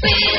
feel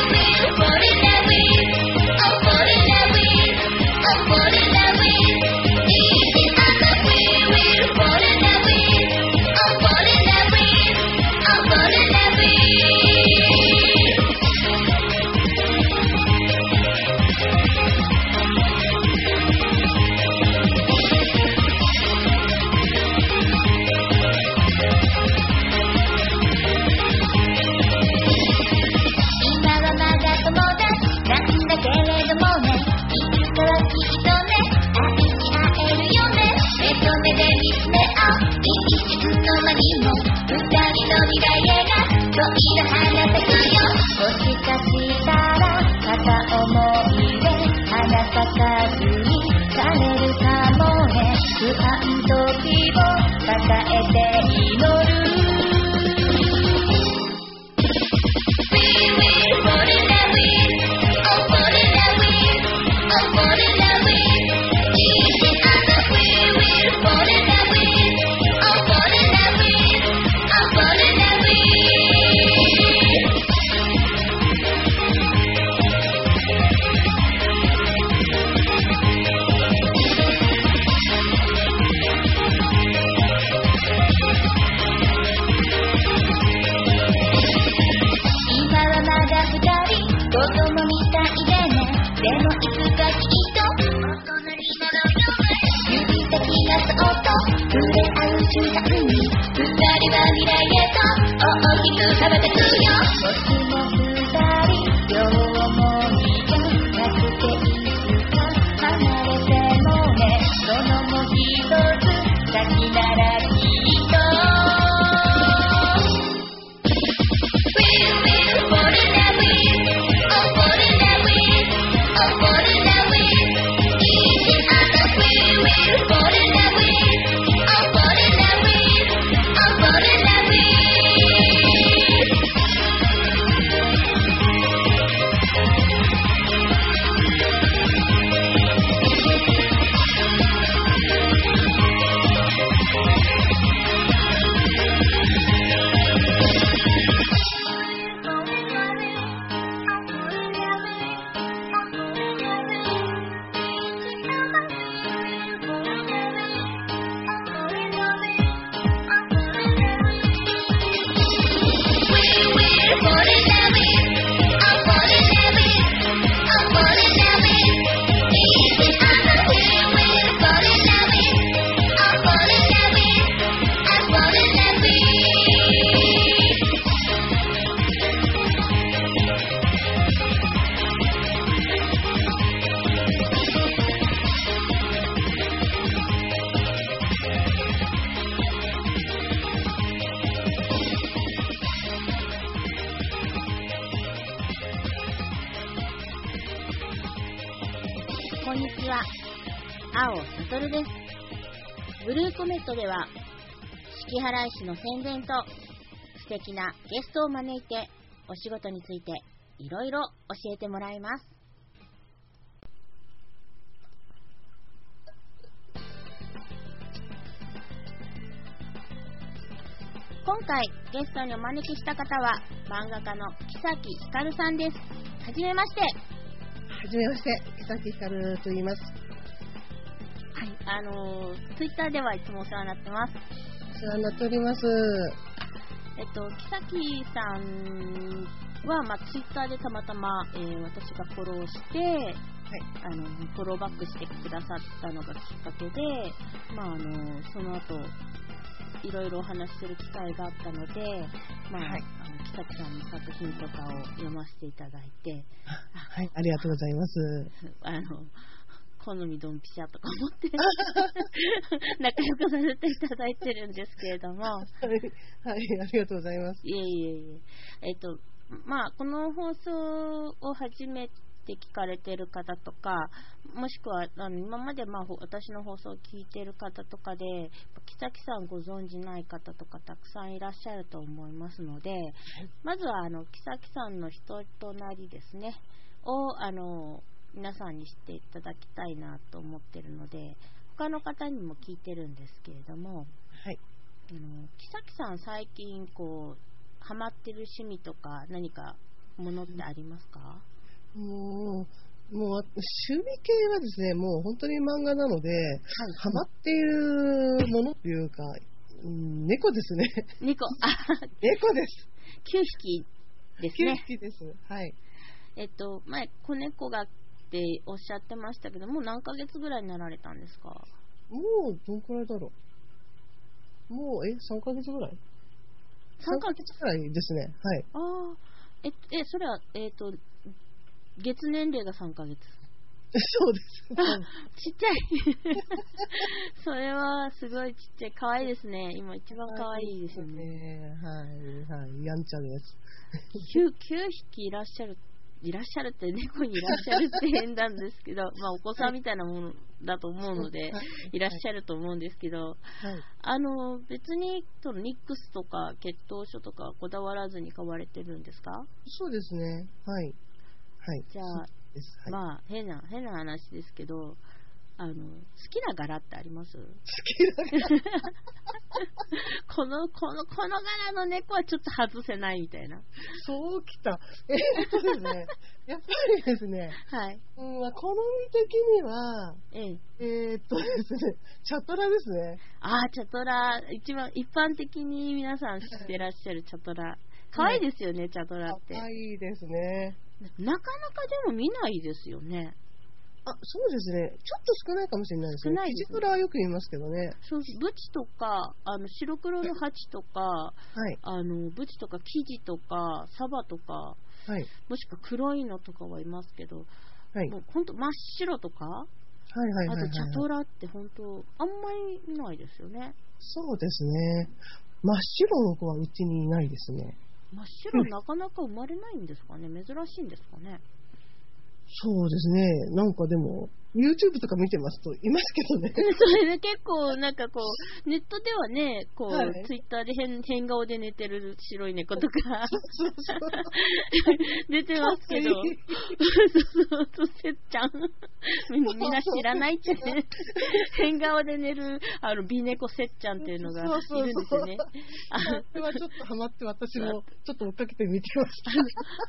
こんにちは。青悟です。ブルーコメットでは。敷払しの宣伝と素敵なゲストを招いてお仕事についていろいろ教えてもらいます。今回ゲストにお招きした方は漫画家の木崎ひかるさんです。はじめまして。はじめまして、木崎ひかると言います。はい、あのー、ツイッターではいつもお世話になってます。世話になっております。えっと、木崎さんは、まあ、ツイッターでたまたま、えー、私がフォローして、はい、あのフォローバックしてくださったのがきっかけで、まあ、あのその後いろいろお話しする機会があったので、まあ、はい、あの木崎さんの作品とかを読ませていただいて、はい、ありがとうございます。あの好みドンピシャとか思って 仲良くさせていただいてるんですけれども。はい、はい、ありがとうございます。いえいえいえ。えっ、と、まあ、この放送を初めて聞かれてる方とか、もしくはあの今までまあ私の放送を聞いてる方とかで、木崎さんご存じない方とかたくさんいらっしゃると思いますので、まずはあの木崎さんの人となりですね、をあの皆さんに知っていただきたいなと思ってるので他の方にも聞いてるんですけれども、はい、あの木崎さん最近こうハマってる趣味とか何かものってありますか？もう、もう、趣味系はですね、もう本当に漫画なので、ハマっているものっていうか、うん猫ですね。猫、あ、猫です。9匹です9ね。匹です。はい。えっと、前、子猫がっておっしゃってましたけど、もう何ヶ月ぐらいになられたんですか？もう、どんくらいだろう。もう、え、3ヶ月ぐらい ?3 ヶ月月ぐらいですね。はい。ああ、え、え、それは、えっ、と、月年齢が3ヶ月。そうです。あ ちっちゃい。それはすごいちっちゃい。可愛いですね。今一番可愛いですよね。ね。はい、はい。やんちゃです。9, 9匹いらっしゃる。いらっしゃるって猫にいらっしゃるって変なんですけど、まあお子さんみたいなものだと思うので、はいいらっしゃると思うんですけど、はい。あの、別に、そのニックスとか血統書とかこだわらずに買われてるんですか？そうですね。はい。はい。じゃあ。はい。まあ、変な、変な話ですけど、あの、好きな柄ってあります？好きだから。この、この、この柄の猫はちょっと外せないみたいな。そうきた。えーっとですね。やっぱりですね。はい。うん、まあ好み的には、ええ。えーっとですね、チャトラですね。ああ、チャトラ、一番、一般的に皆さん知ってらっしゃるチャトラ。可愛いですよね、チャトラって。可愛いですね。なかなかでも見ないですよね。あ、そうですね。ちょっと少ないかもしれないですね。少ないですキジトラはよく見ますけどね。そう、ブチとか、あの、白黒のハチとか、はい。あの、ブチとかキジとか、サバとか、はい。もしくは黒いのとかはいますけど、はい。もう本当真っ白とか、はいはいはいはい、あとチャトラって本当、あんまり見ないですよね。そうですね。真っ白の子はうちにいないですね。真っ白なかなか生まれないんですかね。珍しいんですかね。そうですね。なんかでも、YouTube とか見てますと、いますけどね。それで結構なんかこう、ネットではね、こう、はいツイッターで変変顔で寝てる白い猫とか。出てますけど、そうそうそう、せっちゃん。みみんな知らないってね。変顔で寝る、あの、美猫せっちゃんっていうのがいるんですよね。あそれはちょっとハマって、私もちょっと追っかけて見てました。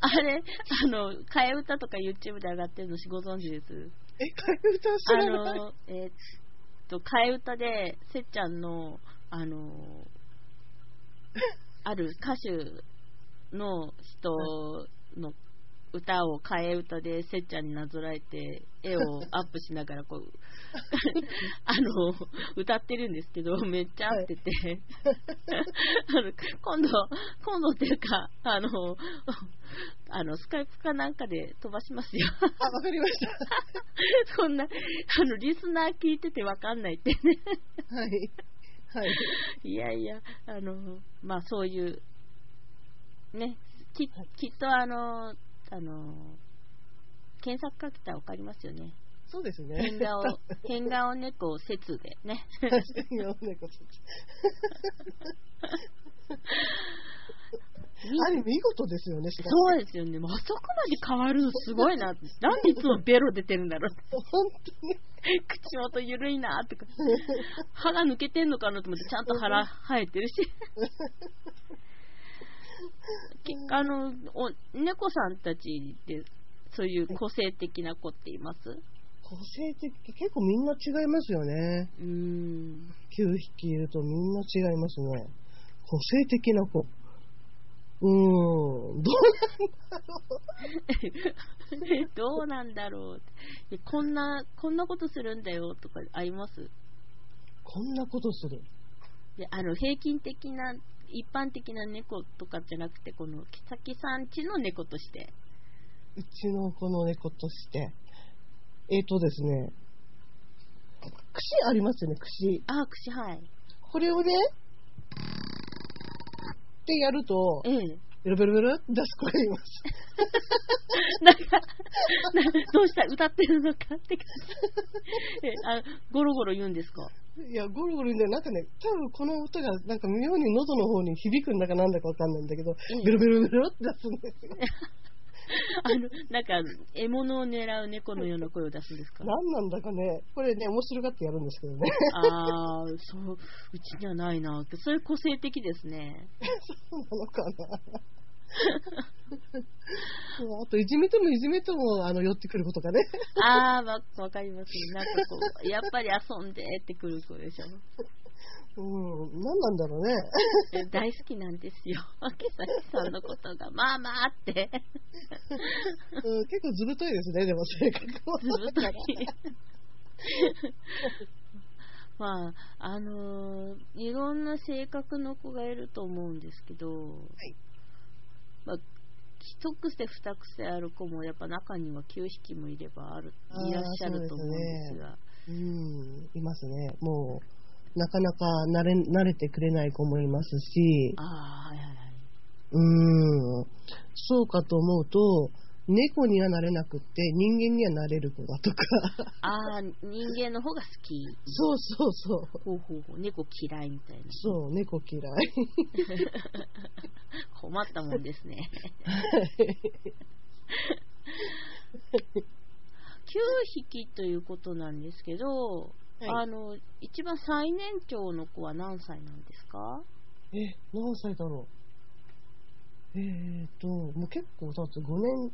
あれ、あの、替え歌とか YouTube で上がってるのご存知です？え、替え歌知あらない？の、えーっと、替え歌で、せっちゃんの、あの、ある歌手の人の歌を替え歌でせっちゃんになぞらえて、絵をアップしながらこう、あの、歌ってるんですけど、めっちゃ合ってて、あの今度、今度っていうか、あの、あの、スカイプかなんかで飛ばしますよ。あ、わかりまし そんな、あの、リスナー聞いててわかんないってね。た。はい。はい。いやいや、あの、まあそういう、ね、ききっとあの、あの、検索かけたらわかりますよね。そうですね。変顔、変顔猫説でね。変顔猫説 あれ見事ですよね、そうですよね。まあそこまで変わるのすごいな。なんでいつもベロ出てるんだろう。本当に。口元ゆるいなとか。歯が抜けてんのかなと思って、ちゃんと腹生えてるし。けあのお、猫さんたちで、そういう個性的な子っています？個性的、結構みんな違いますよね。うーん。9匹いるとみんな違いますね。個性的な子。うーん、どうなんだろう。どうなんだろうこんな、こんなことするんだよとかあります？こんなことする。であの平均的な、一般的な猫とかじゃなくて、この木崎さんちの猫として。うちの子の猫として。えーとですね、串ありますよね、串。あ、口はい。これをね、ってやると、ええ。ベロベロベロって出す声がいます。なんか、などうした歌ってるのかって感じ。え、あゴロゴロ言うんですか？いや、ゴロゴロね、なんかね、多分この音がなんか妙に喉の方に響くんだかなんだかわかんないんだけど、ええベロベロベロって出すんですよ。あの、なんか、獲物を狙う猫のような声を出すんですか？何なんだかね、これね、面白がってやるんですけどね。ああ、そう、うちにはないな。それ個性的ですね。そうなのかな。あと、いじめてもいじめても、あの、寄ってくる子とかね。ああ、わ、わかります。なんかこう、やっぱり遊んでってくる子でしょ。うん、何なんだろうね。え 大好きなんですよ。秋崎さんのことが。まあまあって。うん、結構ずぶといですね、でも性格は。ずぶとい。まあ、あのーいろんな性格の子がいると思うんですけど、いまあ、一癖二癖ある子もやっぱ中には9匹もいればあるいらっしゃると思うんですが。うん、いますね。もう、なかなか慣れ慣れてくれない子もいますし、ああはいはいはい。うん、そうかと思うと、猫にはなれなくって、人間にはなれる子だとか。ああ人間の方が好きそうそうそう。ほうほうほう猫嫌いみたいなそう、猫嫌い。困ったもんですね9匹ということなんですけど、あの一番最年長の子は何歳なんですか？え、何歳だろう。えーと、もう結構経つ、5年、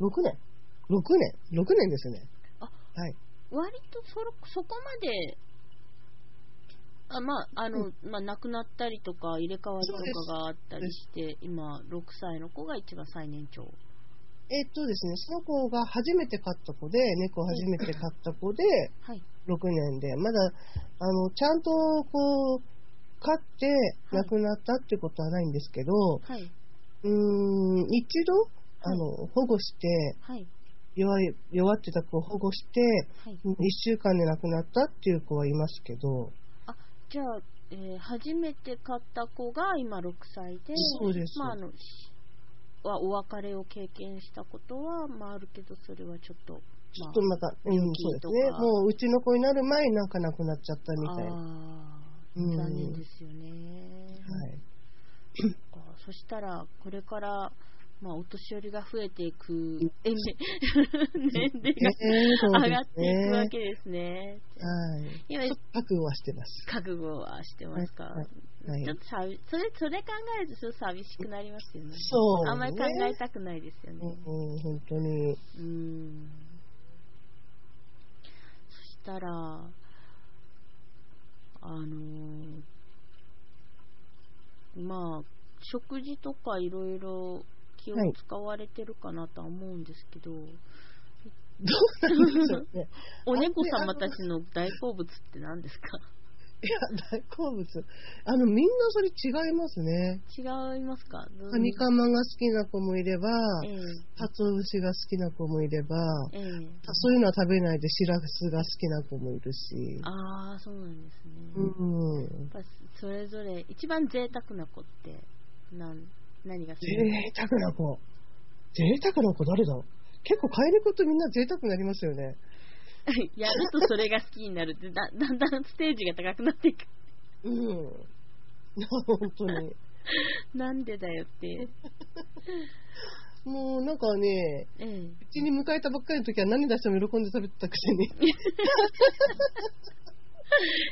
6年 ?6 年 ?6 年ですね。あはい。割とそろそこまであまああの、まあ、亡くなったりとか入れ替わりとかがあったりして今6歳の子が一番最年長えっとですね、その子が初めて飼った子で、猫を初めて飼った子で、はい6年で、まだ、あの、ちゃんと、こう、飼って亡くなったってことはないんですけど、はいうーん、一度、あの、保護して、はい弱い、弱ってた子を保護して、はい1週間で亡くなったっていう子はいますけど、じゃあ、えー初めて買った子が今6歳で、そうですまあ、あの、はお別れを経験したことは、まあ、あるけど、それはちょっと、ちょっとまた、うん、そうですね。もう、うちの子になる前になんか亡くなっちゃったみたいな。残念ですよね。い。そっかそしたら、これから、まあ、お年寄りが増えていく、年 齢が上がっていくわけですね。はい。今覚悟はしてます。覚悟はしてますか、はいはいちょっと寂それそれ考えるとちょっと寂しくなりますよね。そう、ね。あんまり考えたくないですよね。うん、本当に。うん。そしたら、あのーまあ、食事とかいろいろ気を使われてるかなとは思うんですけど、どうなんでしょうね。お猫様たちの大好物って何ですか？いや、大好物。あの、みんなそれ違いますね。違いますか？カニカマが好きな子もいれば、えツオ節が好きな子もいれば、ええそういうのは食べないでシラスが好きな子もいるし。ああ、そうなんですね。うん。やっぱそれぞれ、一番贅沢な子って何？何が好き贅沢な子。贅沢な子誰だ結構飼い猫ってみんな贅沢になりますよね。やるとそれが好きになるってだ だんだんステージが高くなっていくうん。本当に。なんでだよって、もうなんかね、ええ、うちに迎えたばっかりの時は何出しても喜んで食べてたくせに。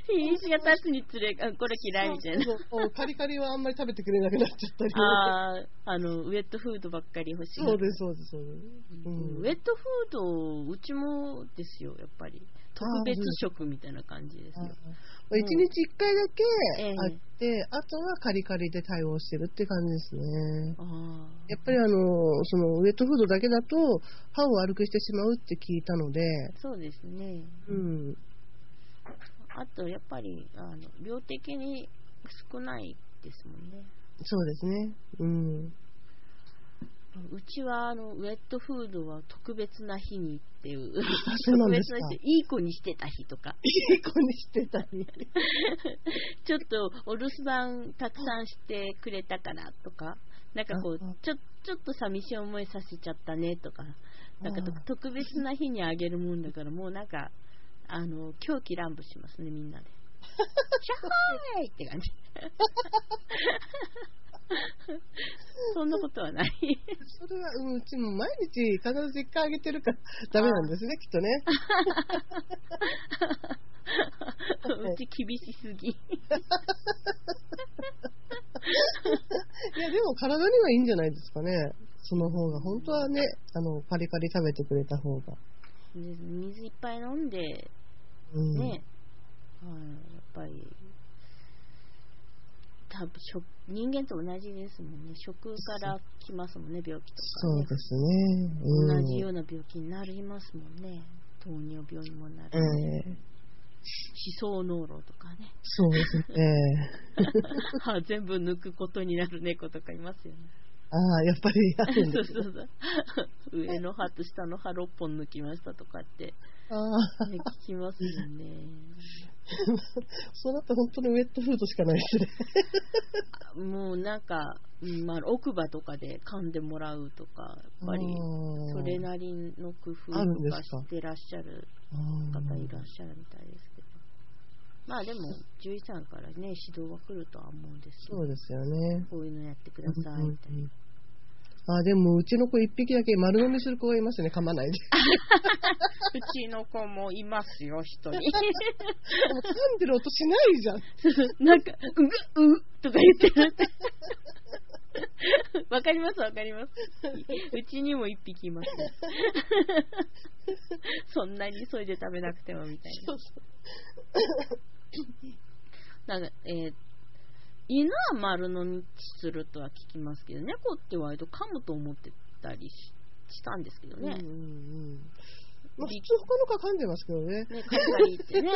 日にちが経つにつれあこれ嫌いみたいな。カリカリはあんまり食べてくれなくなっちゃったり。あーあのウェットフードばっかり欲しい。そうです、そうです、そうです。ウェットフードうちもですよやっぱり。特別食みたいな感じですよ。あ一日一回だけええ。あって、あとはカリカリで対応してるって感じですね。あやっぱりあの、そのウェットフードだけだと歯を悪くしてしまうって聞いたので、あそうですね。うん。あとやっぱりあの量的に少ないですもんね。そうですね。うん。うちはあのウェットフードは特別な日にっていう 特別な日いい子にしてた日とか。いい子にしてたり。ちょっとお留守番たくさんしてくれたからとか。なんかこうちょちょっと寂しい思いさせちゃったねとか。なんか特別な日にあげるもんだからもうなんかあの狂気乱舞しますねみんなで シャーイって感じ そんなことはないそれは、うん、うちも毎日必ず一回あげてるからダメなんですね、きっとね。うち厳しすぎ。いや、や、でも体にはいいんじゃないですかね。その方が。本当はね、あの、カリカリ食べてくれた方が。で水いっぱい飲んで、うん。ね、はい、やっぱり、多分食人間と同じですもんね。食から来ますもんね、病気とか、ね。そうですね。うん、同じような病気になりますもんね。糖尿病にもなる、ええ思想脳炉とかね。そうですね。歯全部抜くことになる猫とかいますよね。ああ、やっぱりあるんです そうそうそう。上の歯と下の歯6本抜きましたとかって、ああ、ね、聞きますよね。そうなったら本当にウェットフードしかないですね。もうなんか、うんまあ、奥歯とかで噛んでもらうとか、やっぱりそれなりの工夫とかしてらっしゃるあ方ーいらっしゃるみたいです。まあでも、獣医さんからね、指導は来るとは思うんですそうですよね。こういうのやってくださいみたいな。あ、でも、うちの子一匹だけ丸飲みする子がいますね、噛まないで。うちの子もいますよ、一人。で も噛んでる音しないじゃん。なんか、うぐ、うとか言ってるって。わかりますわかります。うちにも一匹います、ね。そんなに急いで食べなくてもみたいそうそうな。なんか、えー犬は丸飲みするとは聞きますけど、猫って割と噛むと思ってたりししたんですけどね。うんうんうん。まあ、普通他の子は噛んでますけどね。ね、カリカリってね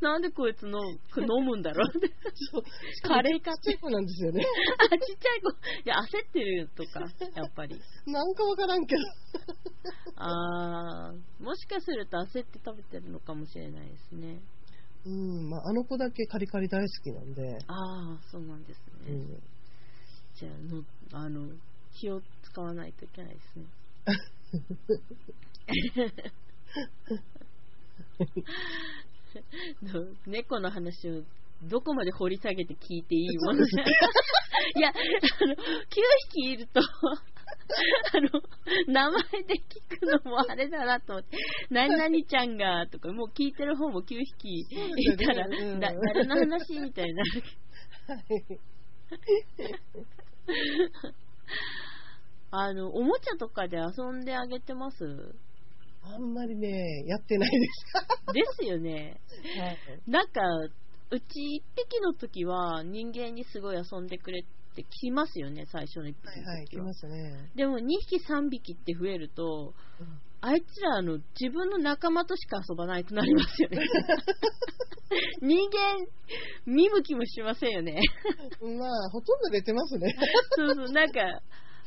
な。なんでこいつの飲むんだろうって。そう。カレーかちっちゃい子なんですよね。あ、ちっちゃい子。いや、焦ってるとか、やっぱり。なんかわからんけど。あー、もしかすると焦って食べてるのかもしれないですね。うん、まあ、あの子だけカリカリ大好きなんで。あー、そうなんですね。うん。じゃあの、あの、気を使わないといけないですね。の猫の話をどこまで掘り下げて聞いていいものじゃいや、あの、9匹いると、あの、名前で聞くのもあれだなと思って、何々ちゃんが、とか、もう聞いてる方も9匹いたら、うんだ誰の話みたいになる。はい。あの、おもちゃとかで遊んであげてます？あんまりね、やってないです。ですよね。はい。なんか、うち一匹の時は人間にすごい遊んでくれってきますよね、最初の一匹の時は。はいはい、来ますね。でも2匹3匹って増えると、うんあいつらあの自分の仲間としか遊ばないくなりますよね。人間、見向きもしませんよね。まあ、ほとんど寝てますね。そうそう、なんか、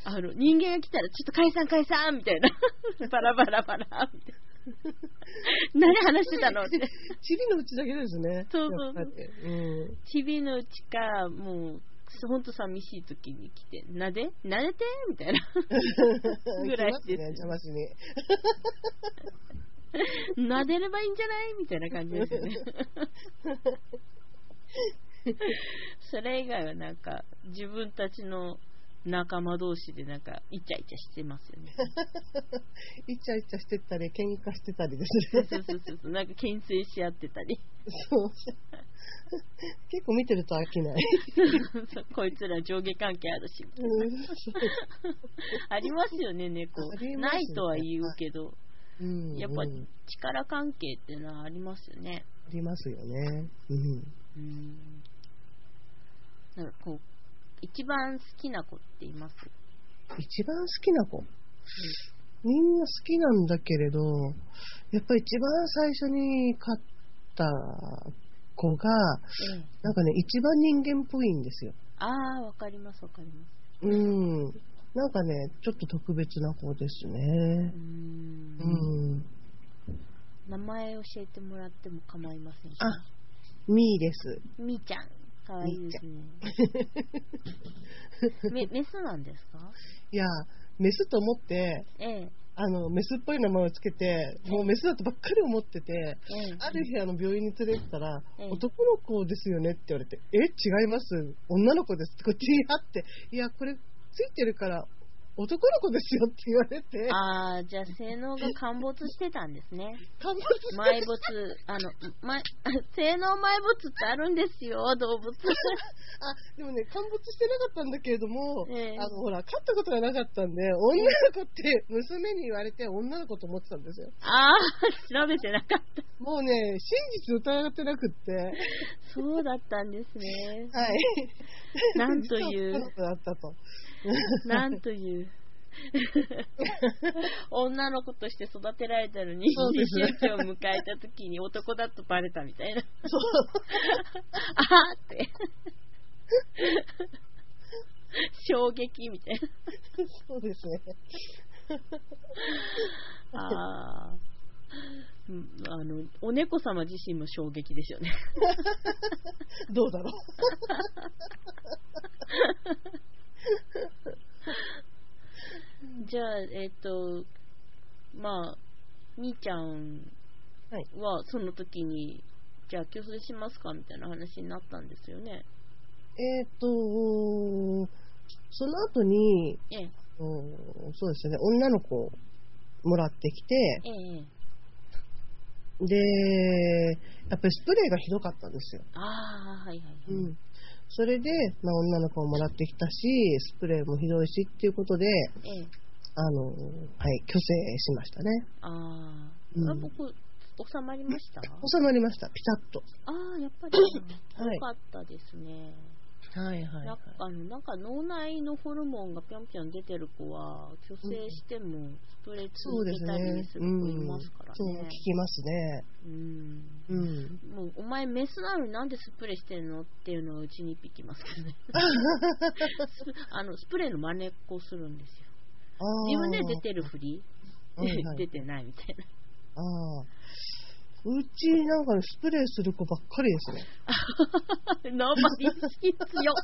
あの、人間が来たら、ちょっと解散解散みたいな。バラバラバラみたいな。何話してたのって。チビのうちだけですね。そうそうそううん。ちびのうちか、もう、ほんと寂しい時に来て、なで？なでて？みたいな。ぐらいです来ますね、邪魔しに。なでればいいんじゃない？みたいな感じですよね。それ以外はなんか、自分たちの仲間同士でなんか、イチャイチャしてますよね。イチャイチャしてたり、喧嘩してたりですね。そうそうそうそう、なんか牽制し合ってたり。そう。結構見てると飽きない。こいつら上下関係あるし。うんありますよね、猫。ねないとは言うけど、うんやっぱうん力関係っていうのはありますよね。ありますよね。うん。うん。なんかこう、一番好きな子っています？一番好きな子？みんな好きなんだけれど、やっぱり一番最初に飼った子が、ええ。なんかね、一番人間っぽいんですよ。ああ、わかります、わかります。うん。なんかね、ちょっと特別な子ですうね。んうん。名前教えてもらっても構いませんか？あ、ミーです。みーちゃん。かわいいですね。メメスなんですか？いや、メスと思って、ええ。あの、メスっぽい名前をつけて、もうメスだとばっかり思ってて、ええ。ある日、あの、病院に連れてったら、ええ男の子ですよねって言われて、え、違います。女の子です。こっちにあって、いや、これ、ついてるから、男の子ですよって言われて、ああ、じゃあ性能が陥没してたんですね。陥没して埋没、あの、ま、性能埋没ってあるんですよ、動物。あ、でもね、陥没してなかったんだけれども、ええあの、ほら、飼ったことがなかったんで、女の子って娘に言われて女の子と思ってたんですよ。ああ、調べてなかった。もうね、真実疑ってなくって、そうだったんですね。はい。なんというだったと。なんという。女の子として育てられたのに、思春期を迎えた時に男だとバレたみたいな。そう。あーって。衝撃みたいそうですね。な。ああ。うんあの、お猫様自身も衝撃ですよね。どうだろう。じゃあ、えっ、と、まあ、兄ちゃんはい。はその時に、じゃあ競争しますかみたいな話になったんですよね。えっ、と、その後に、ええ、うんそうですね、女の子をもらってきて、ええ、で、やっぱりスプレーがひどかったんですよ。ああ、はいはいはい。うん。それで、まあ、女の子をもらってきたし、スプレーもひどいしっていうことで、ええ、あの、はい、虚勢しましたね。あー、うん。あ、僕、収まりました？収まりました、ピタッと。ああ、やっぱり、はい。よかったですね。はいはい、なんかあのなんか脳内のホルモンがぴょんぴょん出てる子は、虚勢してもスプレーそうです続けたりね。する子うんいますからそう、ね聞。きますね。うんうん。もうお前メスなのになんでスプレーしてんのっていうのをうちに一匹いますけどねス あのスプレーの真似っこするんですよ自分で出てるふりはいはい 出てないみたいなああ。うちなんかねスプレーする子ばっかりですね。縄張り意識強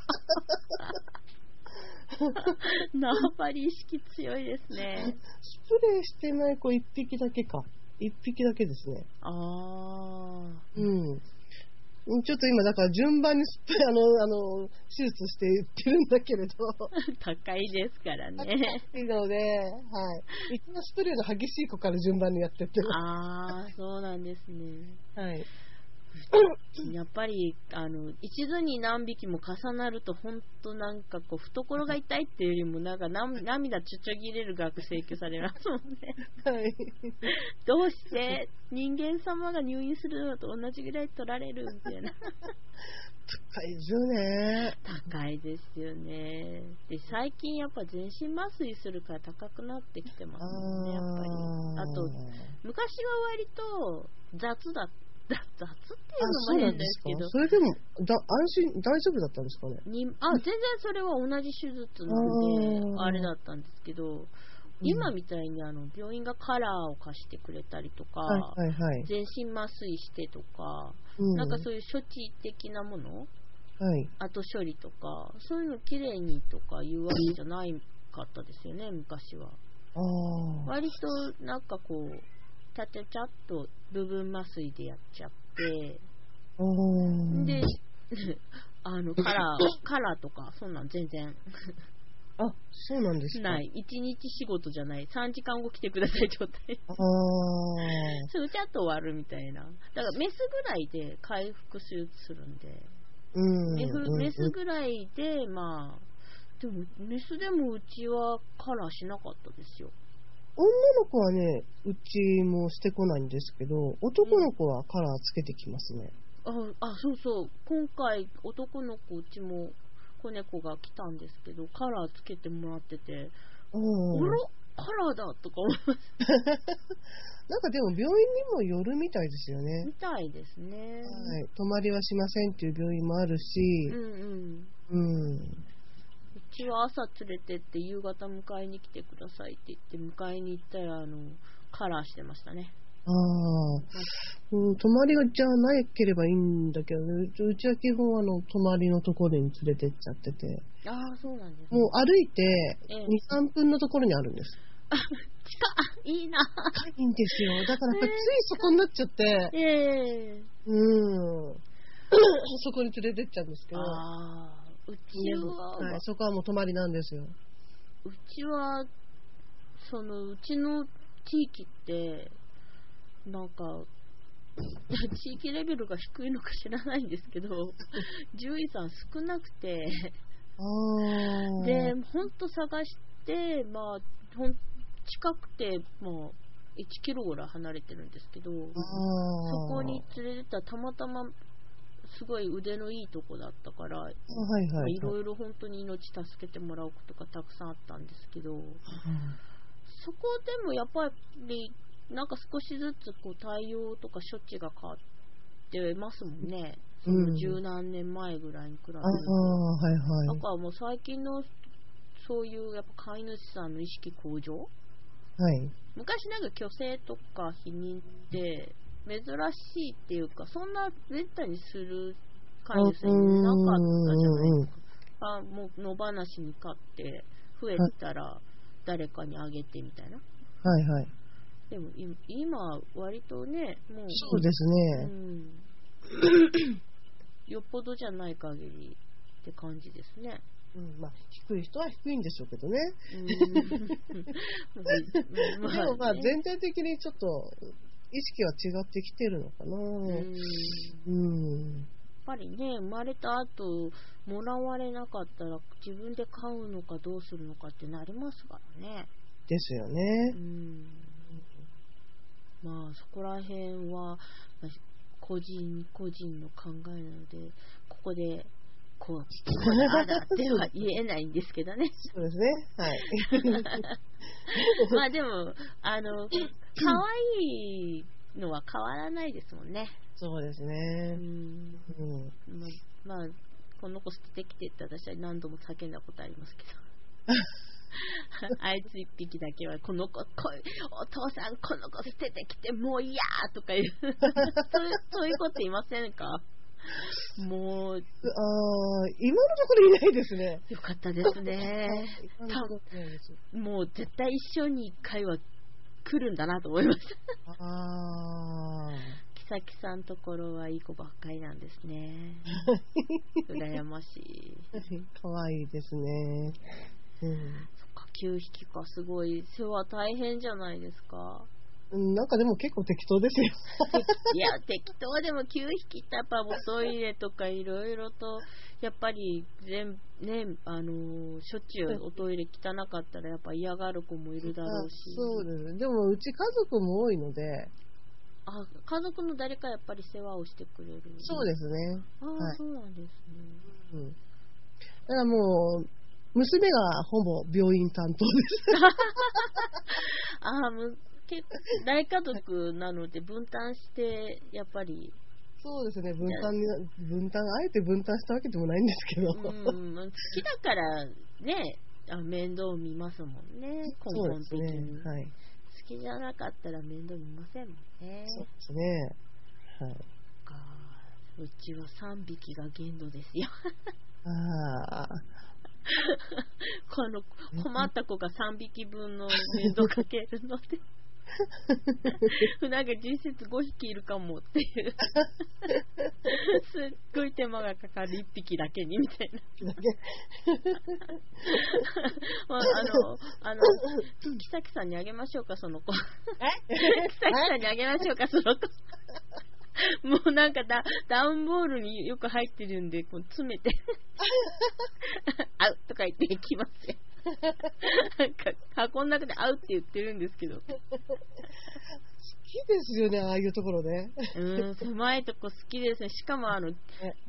縄張 り意識強いですねスプレーしてない子一匹だけか。一匹だけですね。ああうん。ちょっと今、だから順番にあの、あの、手術して言ってるんだけれど、高いですからねいいので、はい。一番スプレーの激しい子から順番にやってってる。ああそうなんですねはい。やっぱりあの一度に何匹も重なると本当なんかこう懐が痛いっていうよりもなんか涙涙ちょちょぎれる額請求されますもんね。はい。どうして？人間様が入院するのと同じぐらい取られるみたいな。高いですよね。高いですよね。で最近やっぱ全身麻酔するから高くなってきてますもんねやっぱり。あと昔は割と雑だ雑雑っていうのも変ですけど。それでもだ安心大丈夫だったんですかね？にあ全然それは同じ手術なんであれだったんですけど、今みたいにあの病院がカラーを貸してくれたりとか、はいはいはい、全身麻酔してとか、うん。なんかそういう処置的なもの？はい。後処理とかそういうのきれいにとかいうわけじゃないかったですよね昔は。ああ割となんかこうちゃちゃちゃっと部分麻酔でやっちゃってで、あの、カラー、カラーとか、そんなん全然あそうなんですかない。一日仕事じゃない。3時間後来てください状態。ああ それちゃっと終わるみたいな。だからメスぐらいで回復手術するんで、うんメフうんメスぐらいで、まあ、でもメスでもうちはカラーしなかったですよ。女の子はねうちもしてこないんですけど男の子はカラーつけてきますね、あ、あそうそう。今回男の子うちも子猫が来たんですけど、カラーつけてもらってて、うん。あら？カラーだとか思いましなんかでも病院にもよるみたいですよたね。み、たいですね。はい、泊まりはしませんっていう病院もあるし。うんうん。うん、うちは朝連れてって夕方迎えに来てくださいって言って迎えに行ったらあのカラーしてましたね。ああ、うん、泊まりがじゃなければいいんだけどね、うちは基本あの、泊まりのところに連れてっちゃってて、ああそうなんです、ね。もう歩いてええ2、3分のところにあるんです。あ近っいいな。いいんですよ。だからやっぱりついそこになっちゃって、ええうん。そこに連れてっちゃうんですけど、ああうちは、はい、そこはもう泊まりなんですよ。うちは、その、うちの地域って、なんか、地域レベルが低いのか知らないんですけど、獣医さん少なくて、で、ほんと探して、まあ、ほん近くて、まあ、1キロぐらい離れてるんですけど、そこに連れてったらたまたますごい腕のいいとこだったから、はいはいはい。いろいろ本当に命助けてもらうことがたくさんあったんですけど、そこでもやっぱり、なんか少しずつこう対応とか処置が変わってますもんね。そうんの十何年前ぐらいに比べると。ああ、はいはい。だからもう最近のそういうやっぱ飼い主さんの意識向上？はい。昔なんか虚勢とか否認って珍しいっていうかそんなめったにする飼い主なかったじゃないですか。あもう野放しに飼って増えたら誰かにあげてみたいな。はいはい。でもい今割とねもうそうですうね。ん、よっぽどじゃない限りって感じですね。うん、まあ、低い人は低いんでしょうけどね。でもまあ、ね全体的にちょっと、意識は違ってきてるのかな。うんやっうん。ぱりね、生まれた後、もらわれなかったら自分で飼うのかどうするのかってなりますからね。ですようね。ん。まあ、そこら辺は、まあ個人個人の考えなので、ここで、こう、ああだっては言えないんですけどね。そうですね。はい。まあでも、あの、可愛いのは変わらないですもんね。そうですうね。ん。うん。まあ、まあ、この子捨ててきてって私は何度も叫んだことありますけど。あいつ一匹だけは、この子、こお父さん、この子捨ててきて、もう嫌とかいう そういう、そういうこといませんか？もう、ああ、今のところいないですね。よかったですね。もう絶対一生に一回は来るんだなと思いました。ああ。木崎さんところはいい子ばっかりなんですね。羨ましい。かわいいですね。うんそっか、9匹か、すごい。世話大変じゃないですか。うん。なんかでも結構適当ですよ。いや、適当でも9匹ってやっぱおトイレとかいろいろと、やっぱり全、ね、あのーしょっちゅうおトイレ汚かったらやっぱ嫌がる子もいるだろうし。あそうです。でもうち家族も多いので、あ、家族の誰かやっぱり世話をしてくれる。そうですね。ああ、はいそうなんですね。うん。だからもう、娘がほぼ病院担当です。ああ、む結構大家族なので分担して、やっぱり、そうですね、分担に、分担、あえて分担したわけでもないんですけど。うん、好きだからね、あ面倒見ますもんね、根そうです本的に。ね。はい。好きじゃなかったら面倒見ませんもんね。そうですね。はい。かうちは3匹が限度ですよ。ああ。この困った子が3匹分の面倒かけるので。なんか実質5匹いるかもっていう。すっごい手間がかかる1匹だけにみたいな。まあ、あの、あの、木崎さんにあげましょうか、その子。木崎さんにあげましょうか、その子。もうなんかダダウンボールによく入ってるんで、こう詰めて、あうとか言ってきますよ。なんか箱の中であうって言ってるんですけど。好きですよね、ああいうところね。うん、狭いとこ好きですね。しかもあの、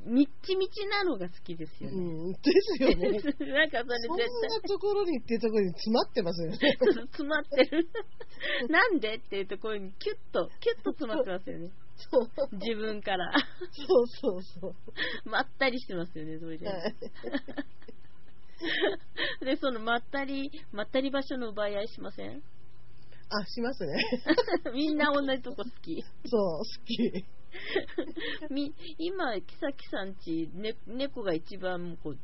みっちみちなのが好きですようね。ん、ですよね。なんかそれそん絶なところにっていうところに詰まってますよね。対 詰まってる。なんでっていうところにキュッと、キュッと詰まってますよね。そう自分から。そうそうそう。まったりしてますよね、それで。はい で、そのまったり、まったり場所の奪い合いしません？あ、しますね。みんな同じとこ好き。そう、好き。み今、木崎さんち、ね、猫が一番こう、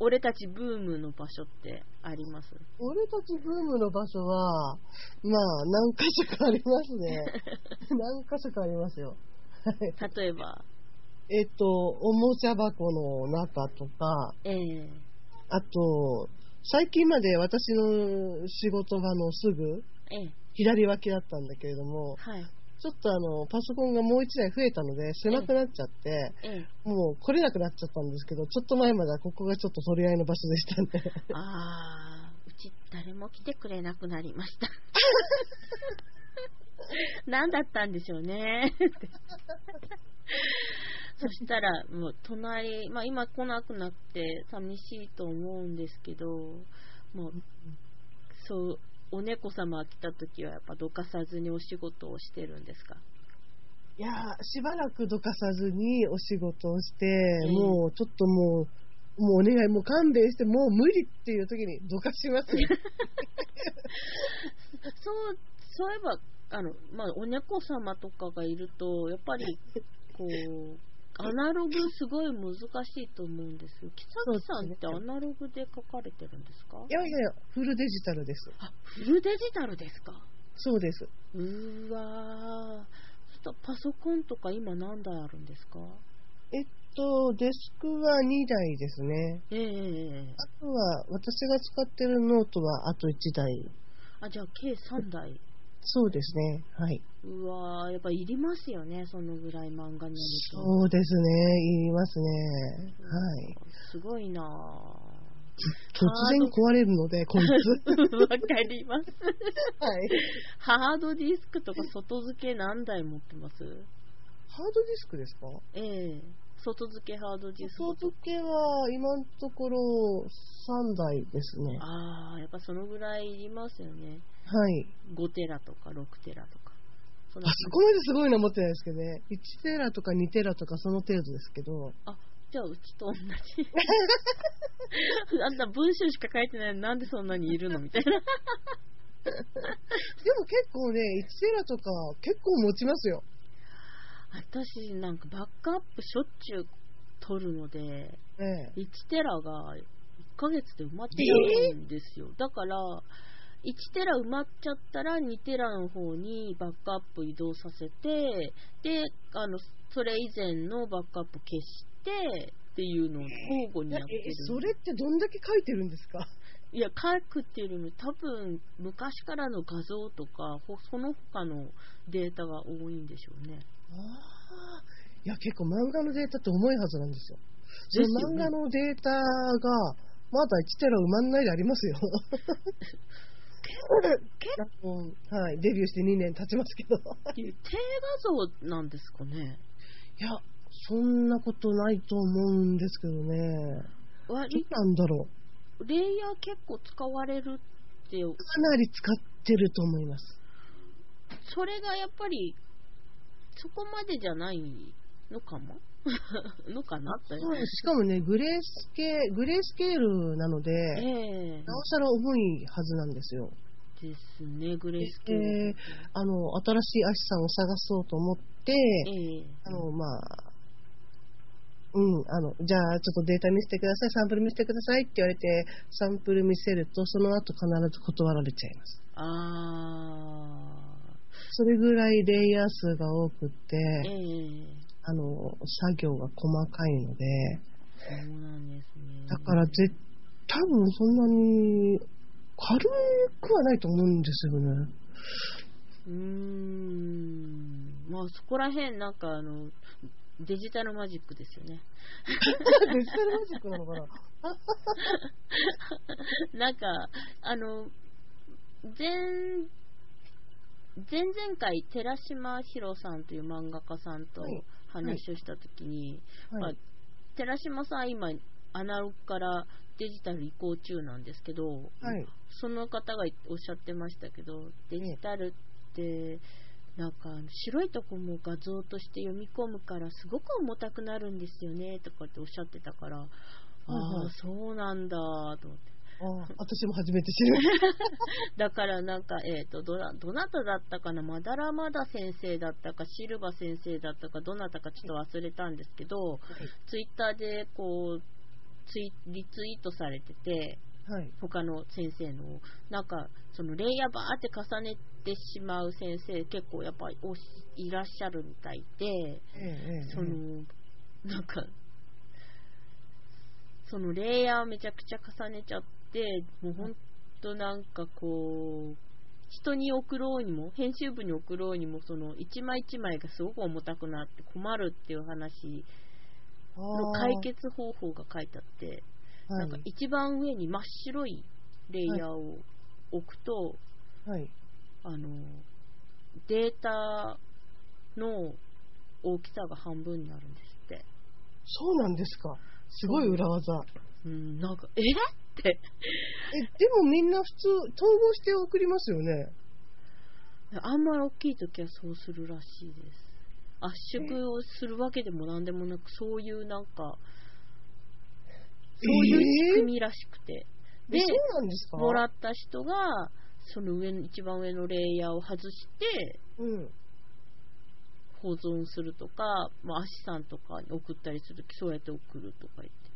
俺たちブームの場所ってあります？俺たちブームの場所は、まあ、何箇所かありますね。何箇所かありますよ。はい例えば、えっと、おもちゃ箱の中とか、ええあと、最近まで私の仕事場のすぐええ。左脇だったんだけれども、はい。ちょっとあの、パソコンがもう一台増えたので、狭くなっちゃって、ええ。もう来れなくなっちゃったんですけど、ちょっと前まではここがちょっと取り合いの場所でしたね。あー、うち誰も来てくれなくなりました。何だったんでしょうね。そしたら、もう隣、まあ今来なくなって寂しいと思うんですけど、もう、そう、お猫様が来た時はやっぱどかさずにお仕事をしてるんですか？いやーしばらくどかさずにお仕事をして、んもうちょっともう、もうお願い、もう勘弁して、もう無理っていう時にどかしますよ。そう、そういえば、あの、まあ、お猫様とかがいると、やっぱり、こう、アナログすごい難しいと思うんですよ。木崎さんってアナログで書かれてるんですか？いやいやいや、フルデジタルです。あ、フルデジタルですか？そうです。うーわー。ちょっとパソコンとか今何台あるんですか？えっと、デスクは2台ですね。ええあとは、私が使ってるノートはあと1台。あ、じゃあ計3台。そうですね。はい。うわー、やっぱいりますよね、そのぐらい漫画家になると。そうですね。いりますね。はい。すごいなぁ。突然壊れるので、こいつ。わかります。はい。ハードディスクとか外付け何台持ってます？ハードディスクですか？ええ外付けハードディスク外と付けは今のところ3台ですね。ああ、やっぱそのぐらいいりますよね。はい。5テラとか6テラとか。そんあなそこまですごいの持ってないですけどね。1テラとか2テラとかその程度ですけど。あ、じゃあうちと同じ。あんた文章しか書いてないのになんでそんなにいるのみたいな。でも結構ね、1テラとか結構持ちますよ。私なんかバックアップしょっちゅう取るので、ええ。1テラが1ヶ月で埋まっちゃうんですよ。だから、1テラ埋まっちゃったら2テラの方にバックアップ移動させて、で、あの、それ以前のバックアップ消して、っていうのを交互にやってえる。それってどんだけ書いてるんですか？いや、書くっていうよりも多分昔からの画像とか、ほその他のデータが多いんでしょうね。ああ。いや、結構漫画のデータって重いはずなんですよ。ねの漫画のデータが、まだ1テラ埋まんないでありますよ。あのはい、デビューして2年経ちますけど。低画像なんですかね。いや、そんなことないと思うんですけどね。ど割うなんだろう。レイヤー結構使われるって、かなり使ってると思います。それがやっぱり、そこまでじゃないのかも のかなって。しかもね、グレースケグレースケールなので、ええなおさら重いはずなんですよ。ですね、グレースケーえルー。あの、新しいアシさんを探そうと思って、ええあの、まあ、うん、あの、じゃあちょっとデータ見せてください、サンプル見せてくださいって言われて、サンプル見せると、その後必ず断られちゃいます。あそれぐらいレイヤー数が多くって、ー、ええあの、作業が細かいので、そうなんですね。だからぜ、多分そんなに軽くはないと思うんですよね。うーん。まあそこら辺なんかあの、デジタルマジックですよね。デジタルマジックなのかな？なんか、あの、前、前々回、寺島博さんという漫画家さんとはい話をしたときに、まあはい。寺島さん今、アナログからデジタル移行中なんですけど、はい。その方がおっしゃってましたけど、デジタルって、なんか白いとこも画像として読み込むからすごく重たくなるんですよねとかっておっしゃってたから、ああ、そうなんだと思って。あ私も初めて知る。だからなんか、えっ、とどな、どなただったかな、まだらまだ先生だったか、シルバ先生だったか、どなたかちょっと忘れたんですけど、ツイッターでこう、ツイリツイートされてて、はい。他の先生の、なんか、そのレイヤーバーって重ねてしまう先生、結構やっぱりおしいらっしゃるみたいで、ええええその、なんか、そのレイヤーをめちゃくちゃ重ねちゃって、もうほんとなんかこう、人に送ろうにも、編集部に送ろうにも、その一枚一枚がすごく重たくなって困るっていう話の解決方法が書いてあって、なんか一番上に真っ白いレイヤーを置くと、はい。はい。あの、データの大きさが半分になるんですって。そうなんですか。すごい裏技。うん、なんか、え？って。え、でもみんな普通、統合して送りますよね。あんまり大きい時はそうするらしいです。圧縮をするわけでもなんでもなく、そういうなんか、そういう仕組みらしくて。え、で、そうなんですか？もらった人が、その上の、一番上のレイヤーを外して、うん。保存するとか、まあ、アシさんとかに送ったりするとき、そうやって送るとか言って。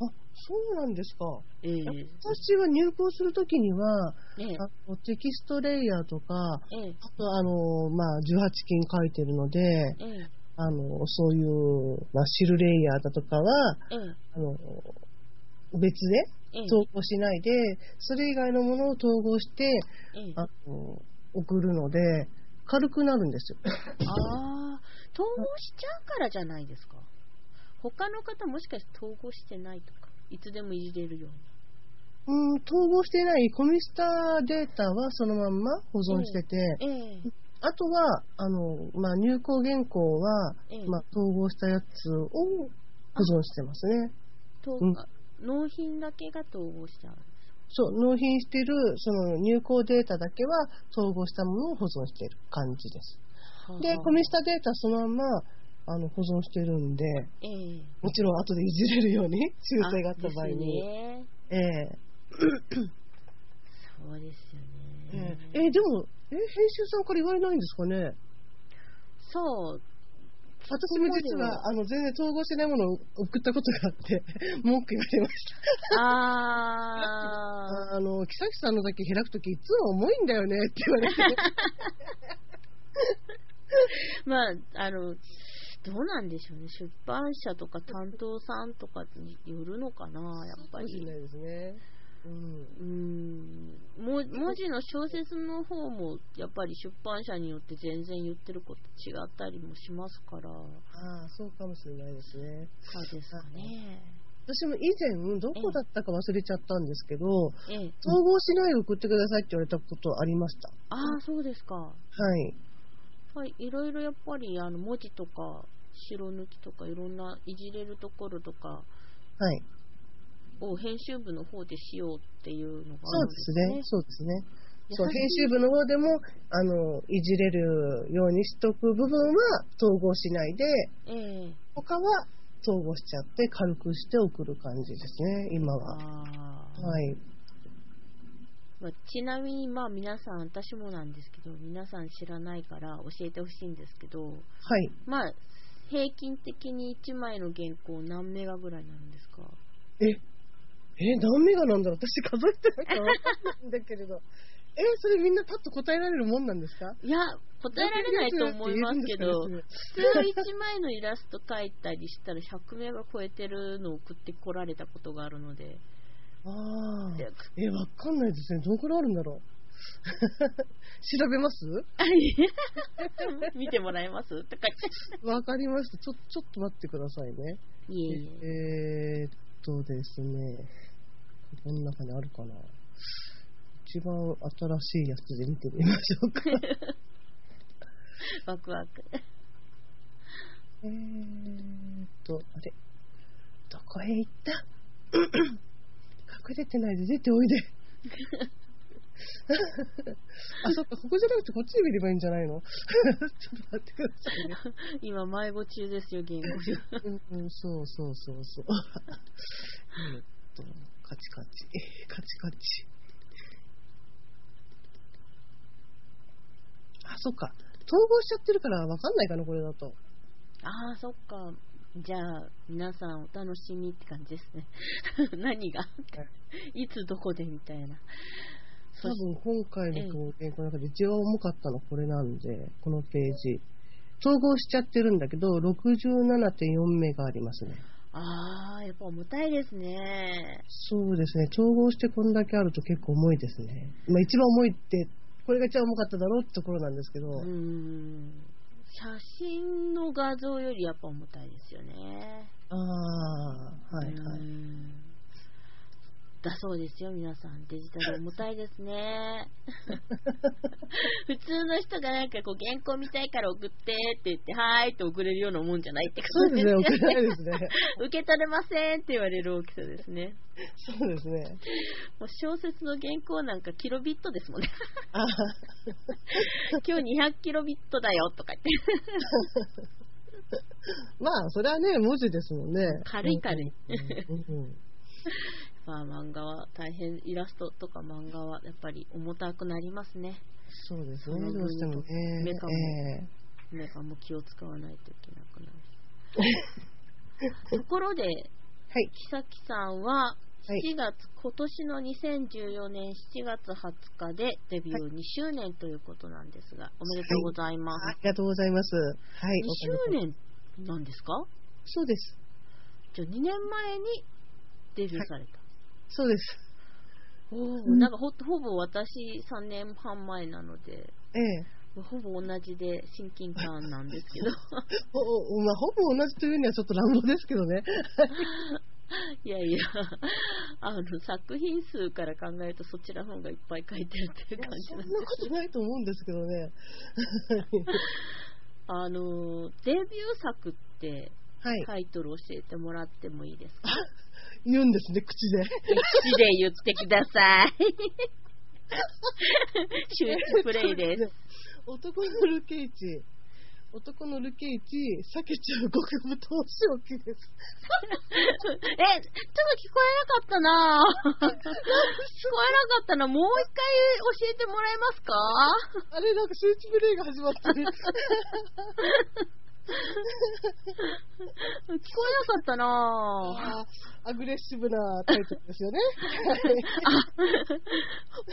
あ、そうなんですか。ええ。私は入稿するときには、ええ。あのテキストレイヤーとか、ええ。あとあの、まあ、18金書いてるので、ええ。あの、そういう、まあ、シルレイヤーだとかは、ええ。あの、別でええ。統合しないで、それ以外のものを統合して、ええ。あの、送るので、軽くなるんですよ。ああ、統合しちゃうからじゃないですか。他の方もしかして統合してないとか、いつでもいじれるよううん、統合していない。コミスタデータはそのまんま保存してて、に。ええあとは、あの、まあ、入稿原稿は、ええ。まあ、統合したやつを保存してますね。とうん。納品だけが統合しちゃうそう、納品してる、その入稿データだけは統合したものを保存している感じです。で、コミスタデータそのまんま、あの、保存してるんで、ええもちろん後でいじれるように、修正があった場合に。ね。ええ そうですよえね。ええでも、え、編集さんから言われないんですかね？そう。私も実は、あの、全然統合してないものを送ったことがあって、文句言われました。あ あの、木崎さんのだけ開くとき、いつも重いんだよねって言われて。ー、まあ、あの、どうなんでしょうね。出版社とか担当さんとかによるのかな、やっぱり。かもしれないですね。うん。うーんも文字の小説の方もやっぱり出版社によって全然言ってること違ったりもしますから、ああ、そうかもしれないですね。かですかね。私も以前、どこだったか忘れちゃったんですけど、ええ、統合しないで送ってくださいって言われたことありました。ああ、そうですか。はい。はい、いろいろやっぱりあの文字とか白抜きとかいろんないじれるところとかはい。を編集部の方でしようっていうのがあそうるんですね。そうですね。そう、編集部の方でも、あの、いじれるようにしとく部分は統合しないで、ええ他は統合しちゃって軽くして送る感じですね、今は。はい。まあ、ちなみに、まあ皆さん、私もなんですけど、皆さん知らないから教えてほしいんですけど、はい。まあ、平均的に1枚の原稿何メガぐらいになるんですか？え、え、何メガなんだろう？私数えてないから分かんないんだけれど。え、それみんなパッと答えられるもんなんですか？いや、答えられないと思いますけど、普通1枚のイラスト描いたりしたら100メガ超えてるのを送ってこられたことがあるので、ああで。え、わかんないですね。どのくらいあるんだろう？調べます？見てもらえます？とかわかりました。ちょ、ちょっと待ってくださいね。いえいえ。えーっとですね。この中にあるかな。一番新しいやつで見てみましょうか。ワクワク。えーっと、あれ。どこへ行った？隠れてないで出ておいで。あ、そっか、ここじゃなくてこっちで見ればいいんじゃないの？ちょっと待ってくださいね。今、迷子中ですよ、言語うんうん、そうそうそうそう。えーっと、カチカチ、カチカチ。あ、そっか。統合しちゃってるからわかんないかな、これだと。ああ、そっか。じゃあ、皆さんお楽しみって感じですね。何が？いつどこでみたいな。そ多し分今回の原稿の中で一番重かったのこれなんで、このページ。統合しちゃってるんだけど、67.4メガありますね。ああ、やっぱ重たいですね。そうですね。調合してこんだけあると結構重いですね。まあ一番重いって、これが一番重かっただろうってところなんですけど。うーん。写真の画像よりやっぱ重たいですよね。ああ、はいはい。だそうですよ、皆さん。デジタル重たいですね。普通の人がなんかこう原稿見たいから送ってって言って、はーいって送れるようなもんじゃないってことそうですね、送れよないですね。受け取れませんって言われる大きさですね。そうですね。もう小説の原稿なんかキロビットですもんね。今日200キロビットだよとか言って。まあ、それはね、文字ですもんね。軽い軽いうんうんまあ漫画は大変、イラストとか漫画はやっぱり重たくなりますね。そうですね、どうしてもね。メカもえ皆さんも気を使わないといけなくなる。ところで、えはい。木崎さんははい7月、今年の2014年7月20日でデビュー2周年ということなんですが、おめでとうございます。ありがとうございます。はい。2周年なんですか？そうです。じゃあ2年前にデビューされた。そうです。おーうんなんかほほぼ私3年半前なので、ええ。ほぼ同じで親近感なんですけど、ほ おまあ、ほぼ同じというにはちょっと乱暴ですけどね。いやいや、あの作品数から考えるとそちらの方がいっぱい書いてるっていう感じなんでそんなことないと思うんですけどね。あのデビュー作ってはい。タイトル教えてもらってもいいですか？言うんですね、口で。口で言ってください。集中プレイです。男のルケイチ。男のルケイチ、避けちゃう極太仕置きです。え、ちょっと聞こえなかったなぁ聞こえなかったな。もう一回教えてもらえますか？あれ、なんか集中プレイが始まってる。聞こえなかったなアグレッシブなタイトルですよね。あ、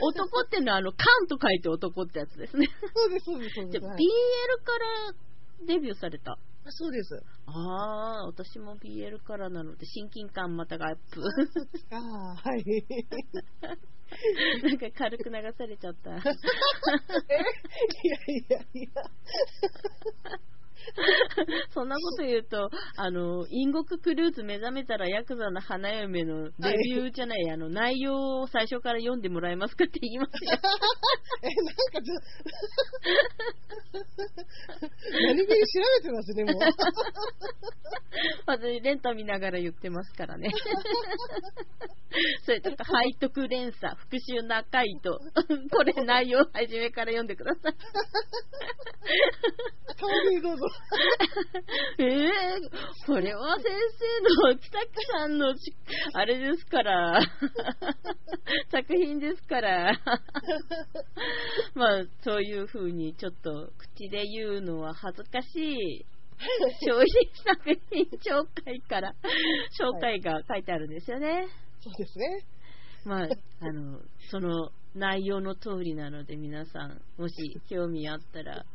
男ってのはあの、カンと書いて男ってやつですね。そうです、そうです、そうです。はい BL からデビューされた。あそうです。ああ、私も BL からなので、親近感またがアップ。ああ、はい。なんか軽く流されちゃった。え？いやいやいや。そんなこと言うと、あの、陰国クルーズ目覚めたらヤクザの花嫁のデビューじゃない、あの、内容を最初から読んでもらえますかって言いますよ。え、なんかちょ何気に調べてますね、もう。私、レンタ見ながら言ってますからね。それとか、背徳連鎖、復讐中井と、これ内容初めから読んでください。代わりにどうぞ。ええこれは先生の北木さんのちあれですから、作品ですから、まあ、そういうふうにちょっと口で言うのは恥ずかしい。消費作品紹介から、紹介が書いてあるんですよね。そうですね。まあ、あの、その内容の通りなので皆さん、もし興味あったら、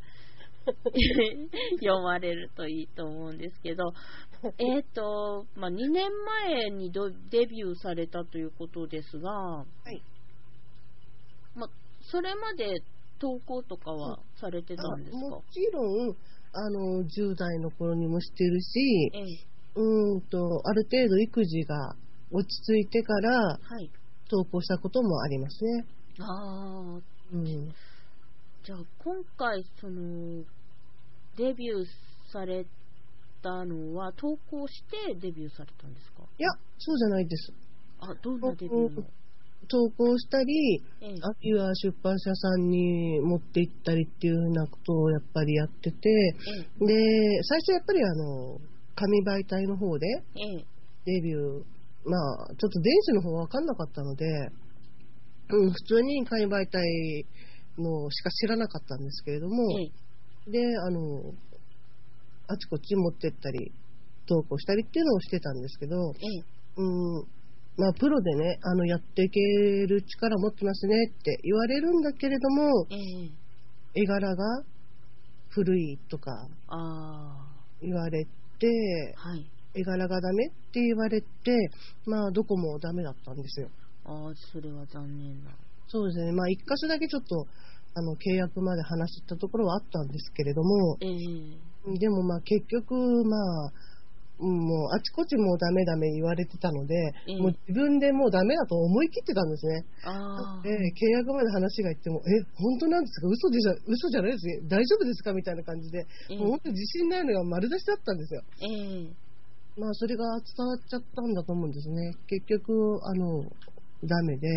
読まれるといいと思うんですけど、えっ、と、まあ、2年前にドデビューされたということですが、はい。まあ、それまで投稿とかはされてたんですか、もちろん、あの、10代の頃にもしてるし、ええうーんと、ある程度育児が落ち着いてからはい。投稿したこともありますね。ああ、うん。じゃあ今回、その、デビューされたのは、投稿してデビューされたんですか？いや、そうじゃないです。あ、どんなデビューの？投稿したり、ええ。あるいは出版社さんに持って行ったりっていうようなことをやっぱりやってて、えで、最初やっぱりあの、紙媒体の方でデビュー、まあ、ちょっと電子の方わかんなかったので、うん、普通に紙媒体のしか知らなかったんですけれども、ええで、あの、あちこち持ってったり、投稿したりっていうのをしてたんですけど、ええうん、まあ、プロでね、あの、やっていける力持ってますねって言われるんだけれども、ええ絵柄が古いとかあ言われて、あ、はい。え絵柄がダメって言われて、まあ、どこもダメだったんですよ。ああ、それは残念な。そうですね。まあ、一箇所だけちょっと、あの、契約まで話したところはあったんですけれども、ええでもまあ、結局、まあ、うんもうあちこちもうダメダメ言われてたので、ええもう自分でもうダメだと思い切ってたんですね。で、契約まで話がいっても、え、本当なんですか？嘘でじゃ、嘘じゃないですね。大丈夫ですか？みたいな感じで、ええもう本当に自信ないのが丸出しだったんですよ。ええまあ、それが伝わっちゃったんだと思うんですね。結局、あの、ダメで、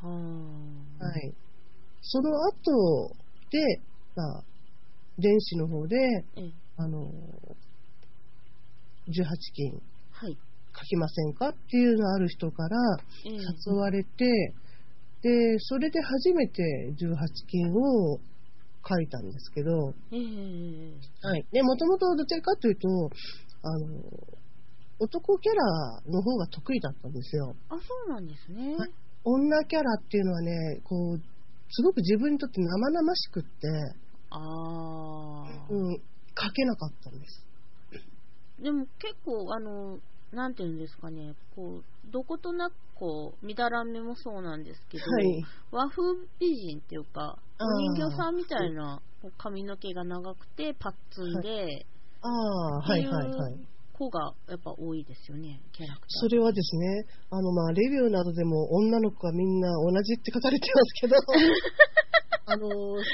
はあ。はい。その後で、まあ、電子の方で、ええあの、18金はい。書きませんかっていうのある人からええ誘われて、で、それで初めて18金を書いたんですけど、ええはい。で、もともとどちらかというと、あの、男キャラの方が得意だったんですよ。あ、そうなんですね。はい女キャラっていうのはね、こう、すごく自分にとって生々しくって、ああ。うん、書けなかったんです。でも結構、あの、なんていうんですかね、こう、どことなく、こう、みだらめもそうなんですけど、はい。和風美人っていうか、あーお人形さんみたいなこう髪の毛が長くて、パッツンで、ああ、はいはいはい。子がやっぱ多いですよね、キャラクター。それはですね、あの、まあ、レビューなどでも女の子はみんな同じって書かれてますけど、あの、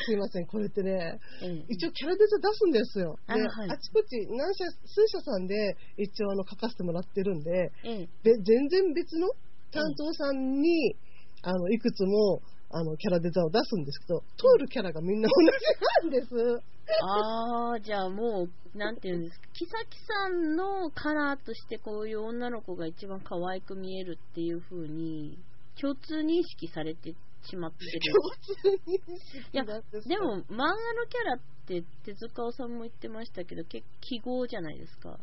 すいません、これってね、ええ一応キャラデザ出すんですよ。で、あはいあちこち何社、数社さんで一応あの書かせてもらってるんで、ええで全然別の担当さんに、あの、いくつも、あの、キャラデザを出すんですけど、通るキャラがみんな同じなんです。ああ、じゃあもう、なんていうんですか、木崎さんのカラーとしてこういう女の子が一番可愛く見えるっていう風に、共通認識されてしまってる。共通認識なんでも、漫画のキャラって手塚さんも言ってましたけど、結記号じゃないですか。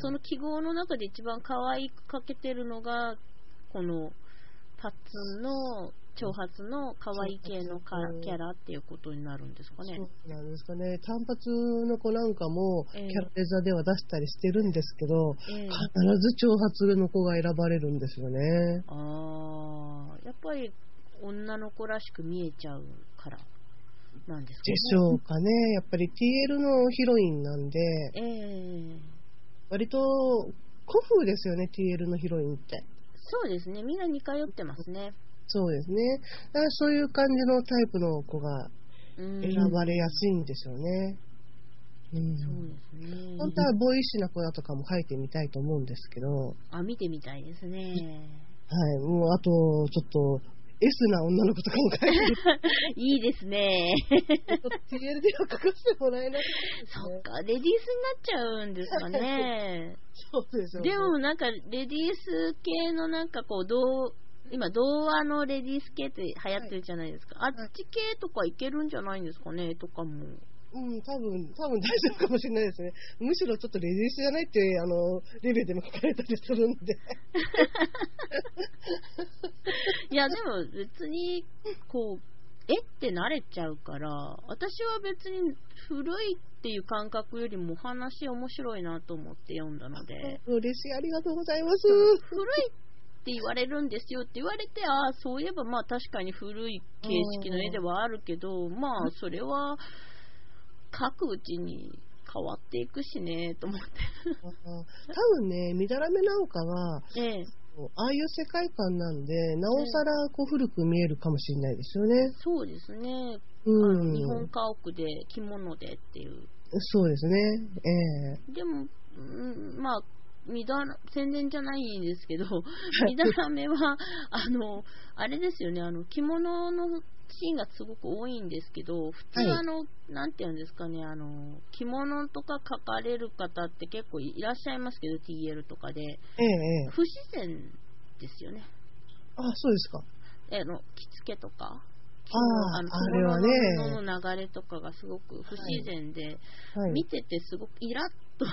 その記号の中で一番可愛く描けてるのが、このパッツンの長髪の可愛い系のキャラっていうことになるんですかね。そうなんですかね。単発の子なんかも、キええャラデザでは出したりしてるんですけど、ええ必ず長髪の子が選ばれるんですよね。ああ、やっぱり女の子らしく見えちゃうからなんですかね。でしょうかね。やっぱり TL のヒロインなんで、ええ割と古風ですよね、TL のヒロインって。そうですね。みんな似通ってますね。そうですね。だからそういう感じのタイプの子がうん選ばれやすいんですよね。うんそうですね。本当はボーイッシュな子だとかも書いてみたいと思うんですけど、はい、あ、見てみたいですね。もうあと、ちょっと、S な女の子とかも書いてみ いいですね。TL では書かせてもらえなくてですね。そっか、レディースになっちゃうんですかね。そうですよね。でもなんか、レディース系のなんかこう、童今、童話のレディース系って流行ってるじゃないですか。あっち系とかいけるんじゃないんですかね、とかも。うん、多分、多分大丈夫かもしれないですね。むしろちょっとレディースじゃないって、あの、レベルでも書かれたりするんで。いや、でも別に、こう、えって慣れちゃうから、私は別に古いっていう感覚よりもお話面白いなと思って読んだので、嬉しい、ありがとうございます。古いって言われるんですよって言われて、ああ、そういえばまあ確かに古い形式の絵ではあるけど、まあそれは書くうちに変わっていくしね、と思って。多分ね、みだらめなんかは、ええ、ああいう世界観なんで、なおさらこう古く見えるかもしれないですよね。そうですね。あうん。の日本家屋で着物でっていう。そうですね。ええでも、うん、まあ、みだら、宣伝じゃないんですけど、みだらめは、あの、あれですよね、あの、着物のシーンがすごく多いんですけど、普通はいあの、なんていうんですかね、あの、着物とか描かれる方って結構いらっしゃいますけど、TL とかで、ええええ不自然ですよね。あ、そうですか。あの、着付けとか。ああのあれはね着物の流れとかがすごく不自然で、はい。見ててすごくイラッと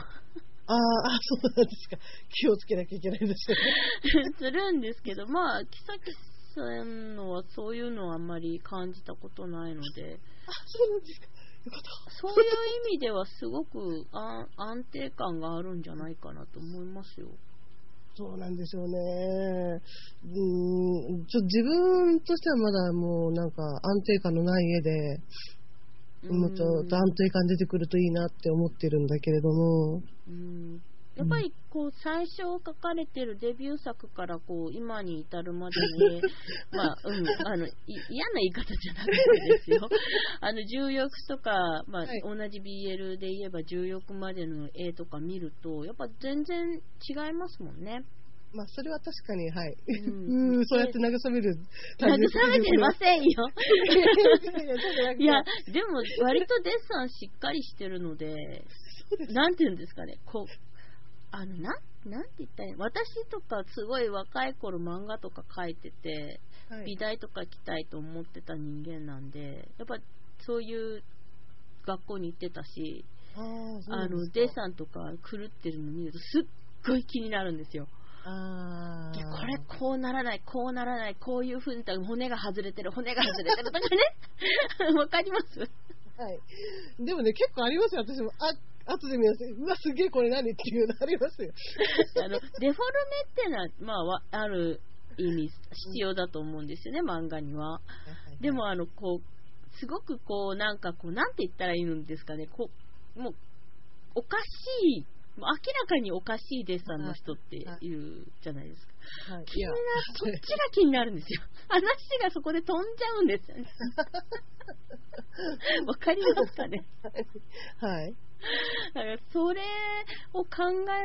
あーあ、そうなんですか。気をつけなきゃいけないですよね。するんですけど、まあ、木崎さんのはそういうのはあんまり感じたことないので、あ、そうなんですか。そういう意味ではすごく安安定感があるんじゃないかなと思いますよ。そうなんでしょうね。うん、ちょ自分としてはまだもうなんか安定感のない絵で、もっと安定感出てくるといいなって思ってるんだけれども。うんやっぱりこう最初書かれてるデビュー作からこう今に至るまでに、まあ、うん、あの、い嫌な言い方じゃなくてですよ。あの、重欲とか、まあ、はい同じ BL で言えば重欲までの絵とか見ると、やっぱ全然違いますもんね。まあ、それは確かに、はい。うん。うん、そうやって慰める。慰めてませんよ。いや でも割とデッサンしっかりしてるので、です。なんて言うんですかね、こう、あの、なん、なんて言ったらいいの？私とかすごい若い頃漫画とか描いてて、はい。美大とか来たいと思ってた人間なんで、やっぱそういう学校に行ってたし、あの、デッサンとか狂ってるの見るとすっごい気になるんですよ。これこうならない、こうならない、こういう風に言ったら骨が外れてる、骨が外れてるとかね。わかります？はい。でもね、結構ありますよ、私も。あ、後で見ます。うわ、すげえこれ何っていうのありますよ。あのデフォルメってのは、まあわ、ある意味必要だと思うんですよね、漫画には。でも、あの、こう、すごくこう、なんかこう、なんて言ったらいいんですかね、こう、もう、おかしい、明らかにおかしいデッサンの人っていうじゃないですか。はい、気になる、そっちが気になるんですよ。話がそこで飛んじゃうんですよね。わかりますかね？はい。だからそれを考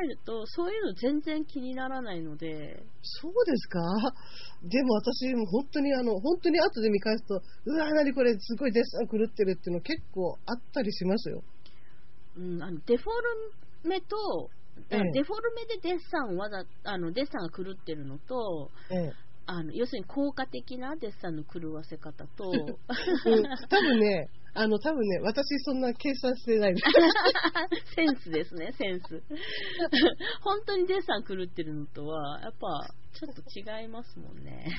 えると、そういうの全然気にならないので、そうですか？でも私、もう本当にあの、本当に後で見返すと、うわ、何これ、すごいデッサン狂ってるっていうの結構あったりしますよ。うん、あのデフォルメと、ええ。デフォルメでデッサンをわざあのデッサンが狂ってるのとええ。あの要するに効果的なデッサンの狂わせ方とうん、多分ね、あの、多分ね、私そんな計算してないです。センスですねセンス。本当にデッサン狂ってるのとはやっぱちょっと違いますもんね。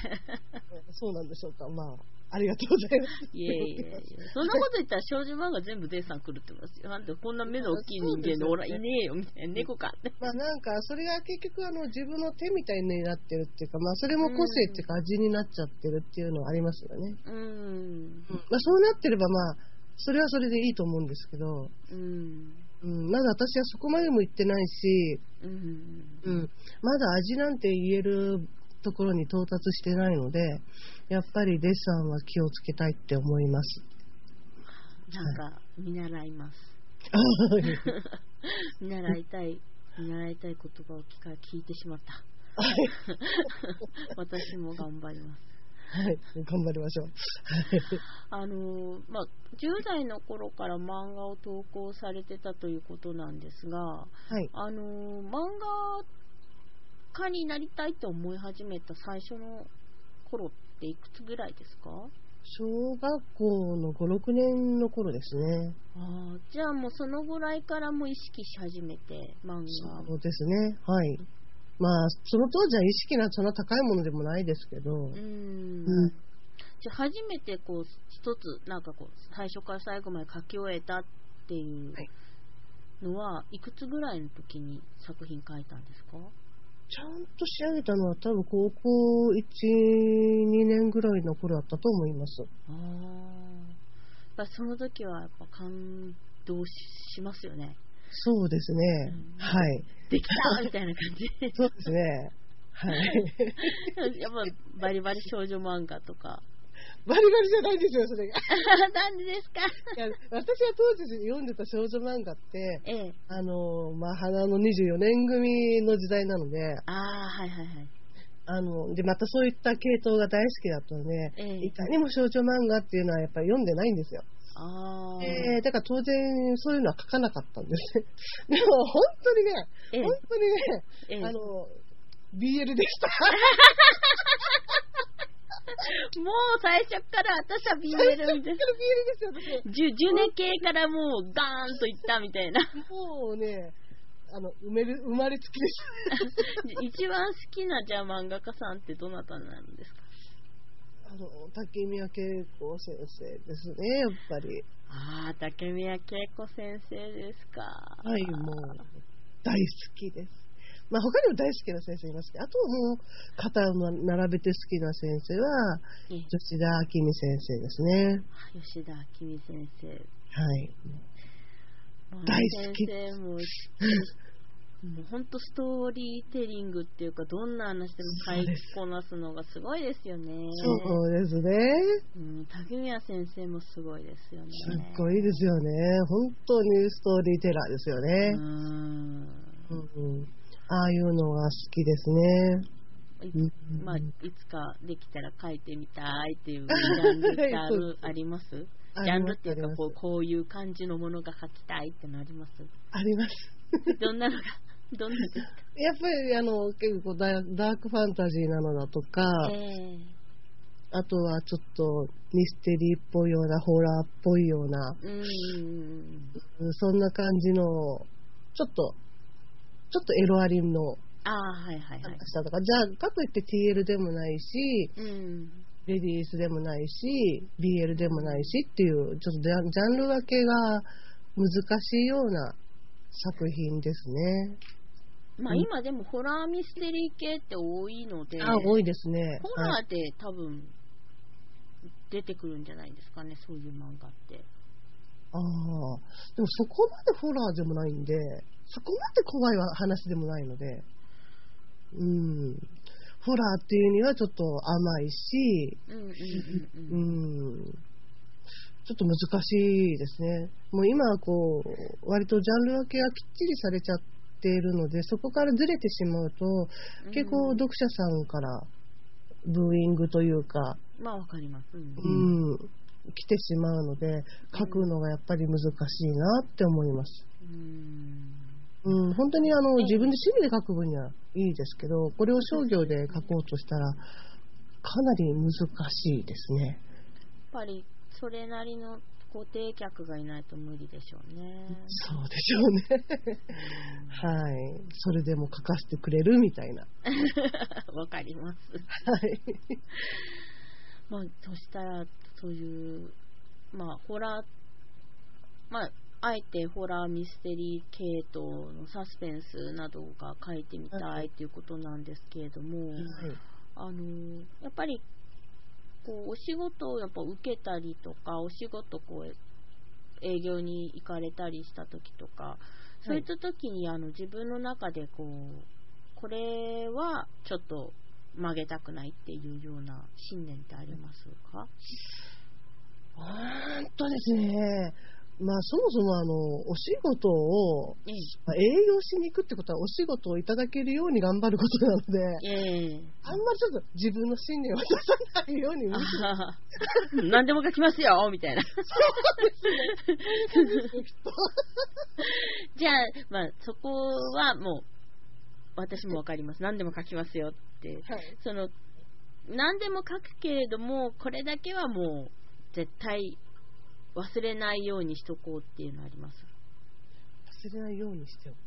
そうなんでしょうか。まあ、ありがとうございます。いえいえいえ。そんなこと言ったら少女漫画全部デッサン狂ってますよ。なんでこんな目の大きい人間のおらいねえよみたいな。猫か。ってまあなんか、それが結局あの自分の手みたいになってるっていうか、まあそれも個性っていうか味になっちゃってるっていうのはありますよね。うん。まあそうなってればまあ、それはそれでいいと思うんですけど、うん。うん、まだ私はそこまでも行ってないし、うん。うん、まだ味なんて言えるところに到達してないので、やっぱりデッサンは気をつけたいって思います。なんか見習います見習いたい見習いたい言葉を聞か聞いてしまった私も頑張りますはい、頑張りましょう。あのまあ、10代の頃から漫画を投稿されてたということなんですが、はい。あの漫画家になりたいと思い始めた最初の頃っていくつぐらいですか？小学校の5、6年の頃ですね。あーじゃあもうそのぐらいからもう意識し始めて漫画。そうですね。はい。まあ、その当時は意識がそんな高いものでもないですけど、うーん。うん。じゃあ初めてこう一つなんかこう最初から最後まで書き終えたっていうはい。のは、い、くつぐらいの時に作品書いたんですか？ちゃんと仕上げたのは多分高校1、2年ぐらいの頃だったと思います。ああその時はやっぱ感動ししますよねそうですね。うんはい。できたみたいな感じ そうですね。はい。やっぱバリバリ少女漫画とかバリバリじゃないんですよ、それが。なんでですか？いや私は当時読んでた少女漫画って、ええあの、まあ、花の24年組の時代なので、ああはいはいはいあの、で、またそういった系統が大好きだったので、ええいかにも少女漫画っていうのはやっぱり読んでないんですよ。ああ、えーだから当然そういうのは書かなかったんですね。でも本当にね、ええ本当にね、ええあの、BL でした。もう最初から私は BL みたいな。最初から BL ですよ、私。ジュジュネ系からもうガーンといったみたいな。もうね、あの、埋める、生まれつきです。一番好きなじゃあ漫画家さんってどなたなんですか？あの、竹宮恵子先生ですね、やっぱり。ああ、竹宮恵子先生ですか。はい、もう、大好きです。まあ、他にも大好きな先生いますけど、あとはもう、肩を並べて好きな先生は、ええ吉田明美先生ですね。吉田明美先生。はい。まあ大好き先生も、もう本当ストーリーテリングっていうか、どんな話でも書いてこなすのがすごいですよね。そうですね。うん、竹宮先生もすごいですよね。すっごいですよね。本当にストーリーテラーですよねう。ん。うんうんああいうのが好きですね。まあ、いつかできたら書いてみたいっていう ジャンルってあるあります？ジャンルっていうかこう、こういう感じのものが書きたいってのあります？あります。どんなのが、どんなですか？やっぱりあの結構ダダークファンタジーなのだとか、えあとはちょっとミステリーっぽいような、ホラーっぽいような。うんそんな感じの、ちょっと、ちょっとエロアリのああ、はいはいはい。話だとか、じゃあ、かといって TL でもないし、うん。レディースでもないし、BL でもないしっていう、ちょっとジャンル分けが難しいような作品ですね。まあうん今でもホラーミステリー系って多いので、あ、多いですね。ホはいラーで多分出てくるんじゃないですかね、そういう漫画って。ああ、でもそこまでホラーでもないんで、そこまで怖い話でもないので、うん。ホラーっていうにはちょっと甘いし、うん。ちょっと難しいですね。もう今はこう、割とジャンル分けがきっちりされちゃっているので、そこからずれてしまうと、結構読者さんからブーイングというか、まあわかります。うんうん、来てしまうので、書くのがやっぱり難しいなって思います。うんうん、本当にあのええ自分で趣味で書く分にはいいですけど、これを商業で書こうとしたら、かなり難しいですね。やっぱりそれなりの固定客がいないと無理でしょうね。そうでしょうね。はい。それでも書かせてくれるみたいな。わかります。はい。まあ、そしたら、そういう、まあ、ホラー、まあ、あえてホラーミステリー系統のサスペンスなどが書いてみたいということなんですけれども、あのやっぱりこうお仕事をやっぱ受けたりとか、お仕事こう営業に行かれたりした時とか、そういった時にあの自分の中でこうこれはちょっと曲げたくないっていうような信念ってありますか？うーんとですね、まあそもそもあの、お仕事を、えまあ営業しに行くってことはお仕事をいただけるように頑張ることなので、ええ。えあんまりちょっと自分の信念を出さないように、むしろ何でも書きますよみたいな。じゃあ、まあ、そこはもう、私もわかります。何でも書きますよって。はいその、何でも書くけれども、これだけはもう、絶対忘れないようにしとこうっていうのあります。忘れないようにしておこ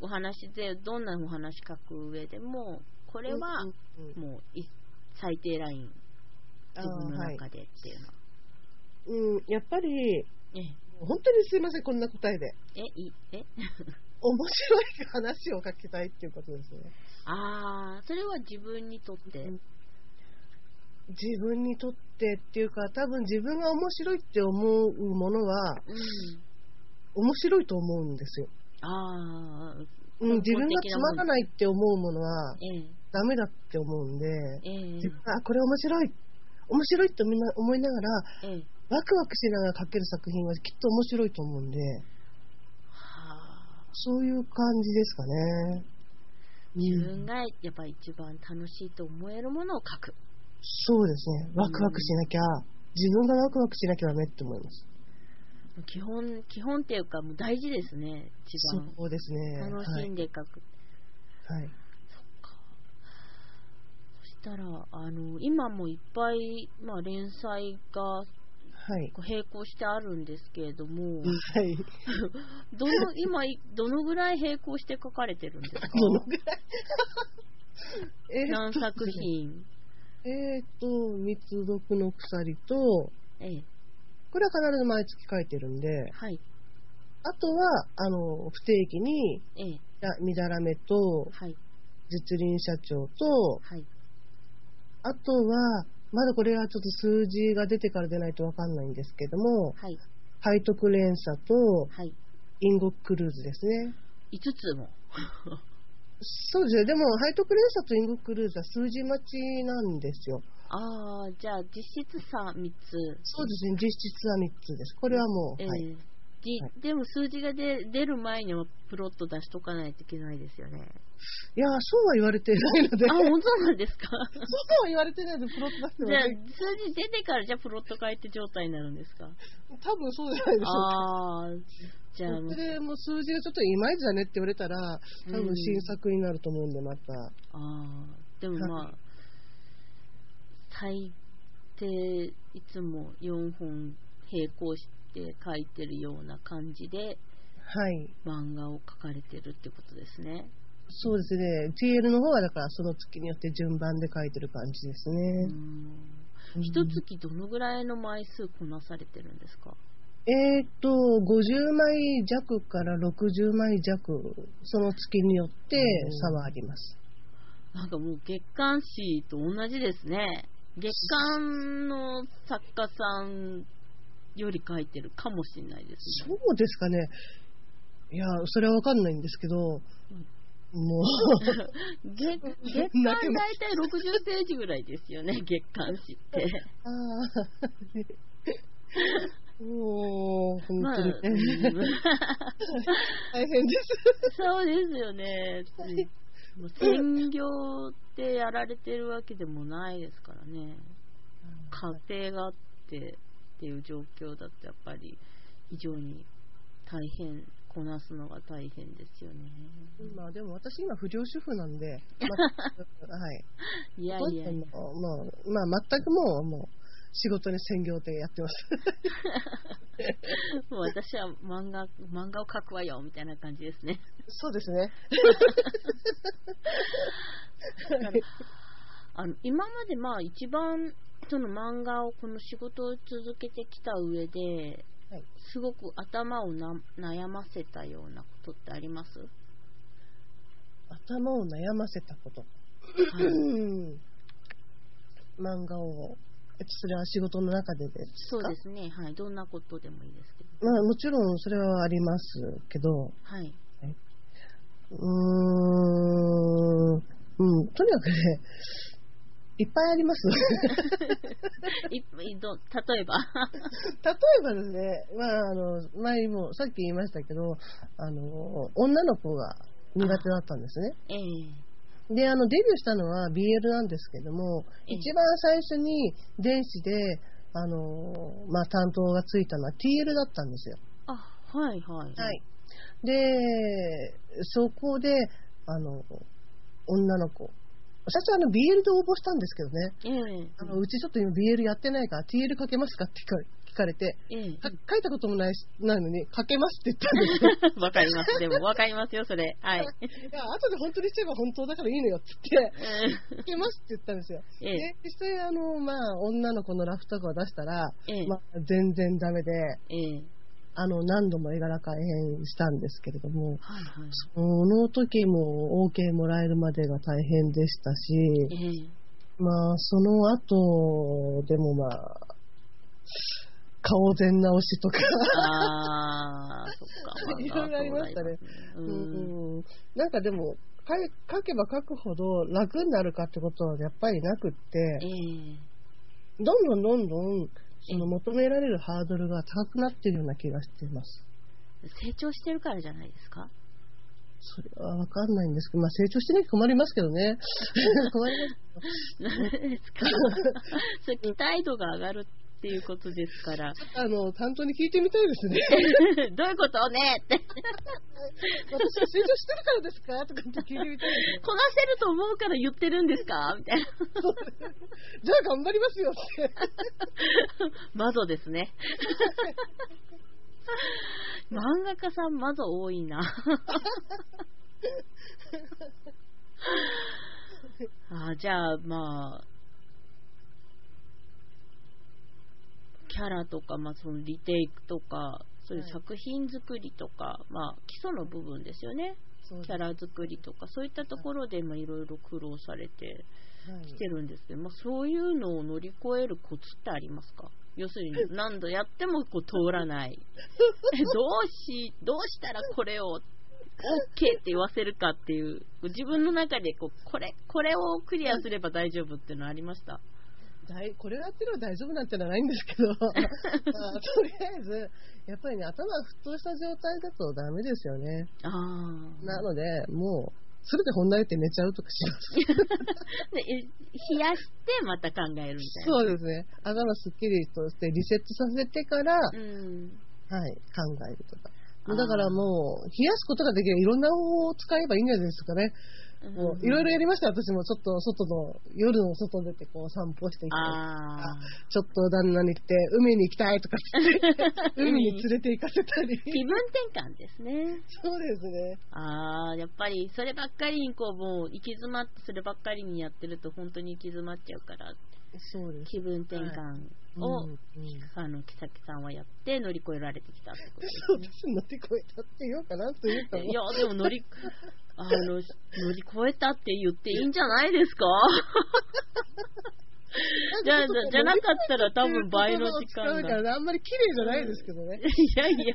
お話で、どんなお話書く上でも、こう。れはもうい最低ライン、あ自分の中でっていうのは。うん、やっぱり、え本当にすいません、こんな答えで。え、いえ？面白い話を書きたいっていうことですね。ああ、それは自分にとって。うん自分にとってっていうか、多分自分が面白いって思うものは、うん。面白いと思うんですよ。ああ、うん、自分がつまらないって思うものは、ええ、ダメだって思うんで、ええ、自分があこれ面白い、面白いってみんな思いながら、ええ。ワクワクしながら書ける作品はきっと面白いと思うんで、はあ、そういう感じですかね。自うん分がやっぱり一番楽しいと思えるものを書く。そうですね。ワクワクしなきゃ、自分がワクワクしなきゃダメって思います。基本、基本っていうか、もう大事ですね、一番。そうですね。楽しんで書く。はい。はい。そっか。そしたら、あの、今もいっぱい、まあ、連載がはい。並行してあるんですけれども、はい。どの、今、どのぐらい並行して書かれてるんですか？どのぐらい？え 何作品？えっ、と、密読の鎖と、ええ。これは必ず毎月書いてるんで、はい。あとは、あの、不定期に、ええ。やみだらめと、はい。実輪社長と、はい。あとは、まだこれはちょっと数字が出てから出ないとわかんないんですけども、はい。背徳連鎖と、はい。インゴクルーズですね。5つも。そうですね。でも、背徳連鎖とインゴクルーズは数字待ちなんですよ。ああ、じゃあ実質差3つ。そうですね。実質は3つです。これはもう、ええはい。じはい。でも数字が出出る前にはプロット出しとかないといけないですよね。いやー、そうは言われてないので、あ、本当なんですか？そうは言われてないので、プロット出してもじゃあ数字出てからじゃあプロット書いて状態になるんですか？多分そうじゃないでしょう。か。ああ、じゃあ。れでもう数字がちょっといまいちだねって言われたら、多うん分新作になると思うんで、また。ああ、でもまはあ、最低いつも4本並行して書いてるような感じではい。漫画を描かれてるってことですね。そうですね。TL の方はだからその月によって順番で書いてる感じですうね。ん一月どのぐらいの枚数こなされてるんですか？えーっと、50枚弱から60枚弱、その月によって差はあります。なんかもう月刊誌と同じですね。月刊の作家さんより書いてるかもしれないですそね。うですかね。いや、それはわかんないんですけど、もう、月月刊大体60ページぐらいですよね、月刊誌って。ああ、もう、本まあ、当に、うん大変です。そうですよね。もう専業でやられてるわけでもないですからね。家庭があってっていう状況だとやっぱり非常に大変、こなすのが大変ですよね。まあでも私今不良主婦なんで、まはい。いやいやいや。もう、まあ、まあ全くもう、もう、仕事に専業でやってます。もう私は漫画、漫画を描くわよみたいな感じですね。そうですね。あの今までまあ一番その漫画をこの仕事を続けてきた上で、はい。すごく頭をな悩ませたようなことってあります、頭を悩ませたこと。はい。漫画を、えっと、それは仕事の中でですか？そうですね、はい、どんなことでもいいですけど。まあもちろんそれはありますけど、はい、うーん、うん、とにかくね、いっぱいあります。いいど例えば、例えばですね、まあ、あの、前にも、さっき言いましたけど、あの、女の子が苦手だったんですね。ええで、あの、デビューしたのは BL なんですけども、ええ一番最初に電子で、あの、まあ、担当がついたのは TL だったんですよ。あ、はいはい。はい。で、そこで、あの、女の子、最初あの BL で応募したんですけどね、ええあのうちちょっと今 BL やってないから TL かけますかって聞かれて、ええか書いたこともないしないのに、かけますって言ったんですよ。わかります。でも、わかりますよ、それ。はい。いや、後で本当にすれば本当だからいいのよって言って、かけますって言ったんですよ。ええで、実際あの、まあ、女の子のラフとかを出したら、ええまあ、全然ダメで、ええあの、何度も絵柄改変したんですけれども、はいはい。その時も OK もらえるまでが大変でしたし、ええまあ、その後でもまあ、顔全直しとか、あ いろいろありましたね。う。うんんなんかでも、か書けば書くほど楽になるかってことはやっぱりなくって、ええどんどんどんどんその求められるハードルが高くなってるような気がしています。成長してるからじゃないですか？それはわかんないんですけど、まあ成長してなきゃ困りますけどね。困ります。何 ですかそれ期待度が上がるっていうことですから。あの、担当に聞いてみたいですね。どういうこと？ねって。私は成長してるからですか？とかって聞いてみたいね。こなせると思うから言ってるんですか？みたいな。じゃあ頑張りますよって。マゾですね。漫画家さん、マゾ多いな。あじゃあ、まあ、キャラとか、まあ、そのリテイクとか、そういう作品作りとか、はい、まあ、基礎の部分ですよね。キャラ作りとか、そういったところで、いろいろ苦労されて。はいきてるんですけど、まあ、そういうのを乗り越えるコツってありますか？要するに、何度やってもこう通らない。どうし、どうしたらこれを OK って言わせるかっていう、自分の中でこう、これ、これをクリアすれば大丈夫っていうのはありました？大これやってれば大丈夫なんてのはないんですけど、まあとりあえず、やっぱりね、頭が沸騰した状態だとダメですよね。ああ。なので、もう、すべて本題って寝ちゃうとかします。冷やしてまた考えるみたいな。そうですね。頭すっきりとしてリセットさせてから、うん。はい、考えるとか。だからもう、冷やすことができるいろんな方法を使えばいいんじゃないですかね。もういろいろやりました、私も。ちょっと外の、夜の外出てこう散歩していったりああ。ちょっと旦那に行って、海に行きたいとか言って、海に連れて行かせたり。気分転換ですね。そうですね。ああ、やっぱりそればっかりにこうもう行き詰まってそればっかりにやってると本当に行き詰まっちゃうから。気分転換を、あの木崎さんはやって乗り越えられてきたってことですそうです。乗り越えたって言おうかなというか。いや、でも乗り、あの、乗り越えたって言っていいんじゃないですか？じゃあ、じゃなかったら多分倍の時間だ。使うからねあんまり綺麗じゃないですけどね。いやいや。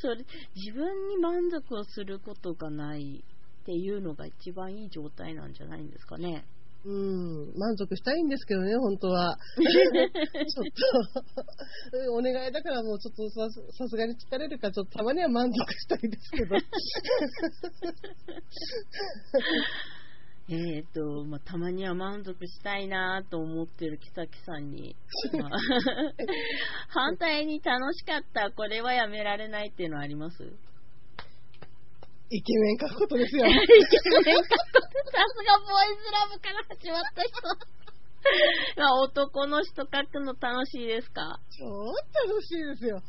それ、自分に満足をすることがないっていうのが一番いい状態なんじゃないんですかね。うん、満足したいんですけどね、本当は。ちょっと、お願いだからもうちょっとさすさすがに疲れるから、ちょっとたまには満足したいですけど。えっ、と、まあ、たまには満足したいなと思ってる木崎さんに、まあ 反対に楽しかった、これはやめられないっていうのはあります？イケメン書くことですよ。イケメンかさすがボーイズラブから始まった人。まあ男の人書くの楽しいですか？超楽しいですよ。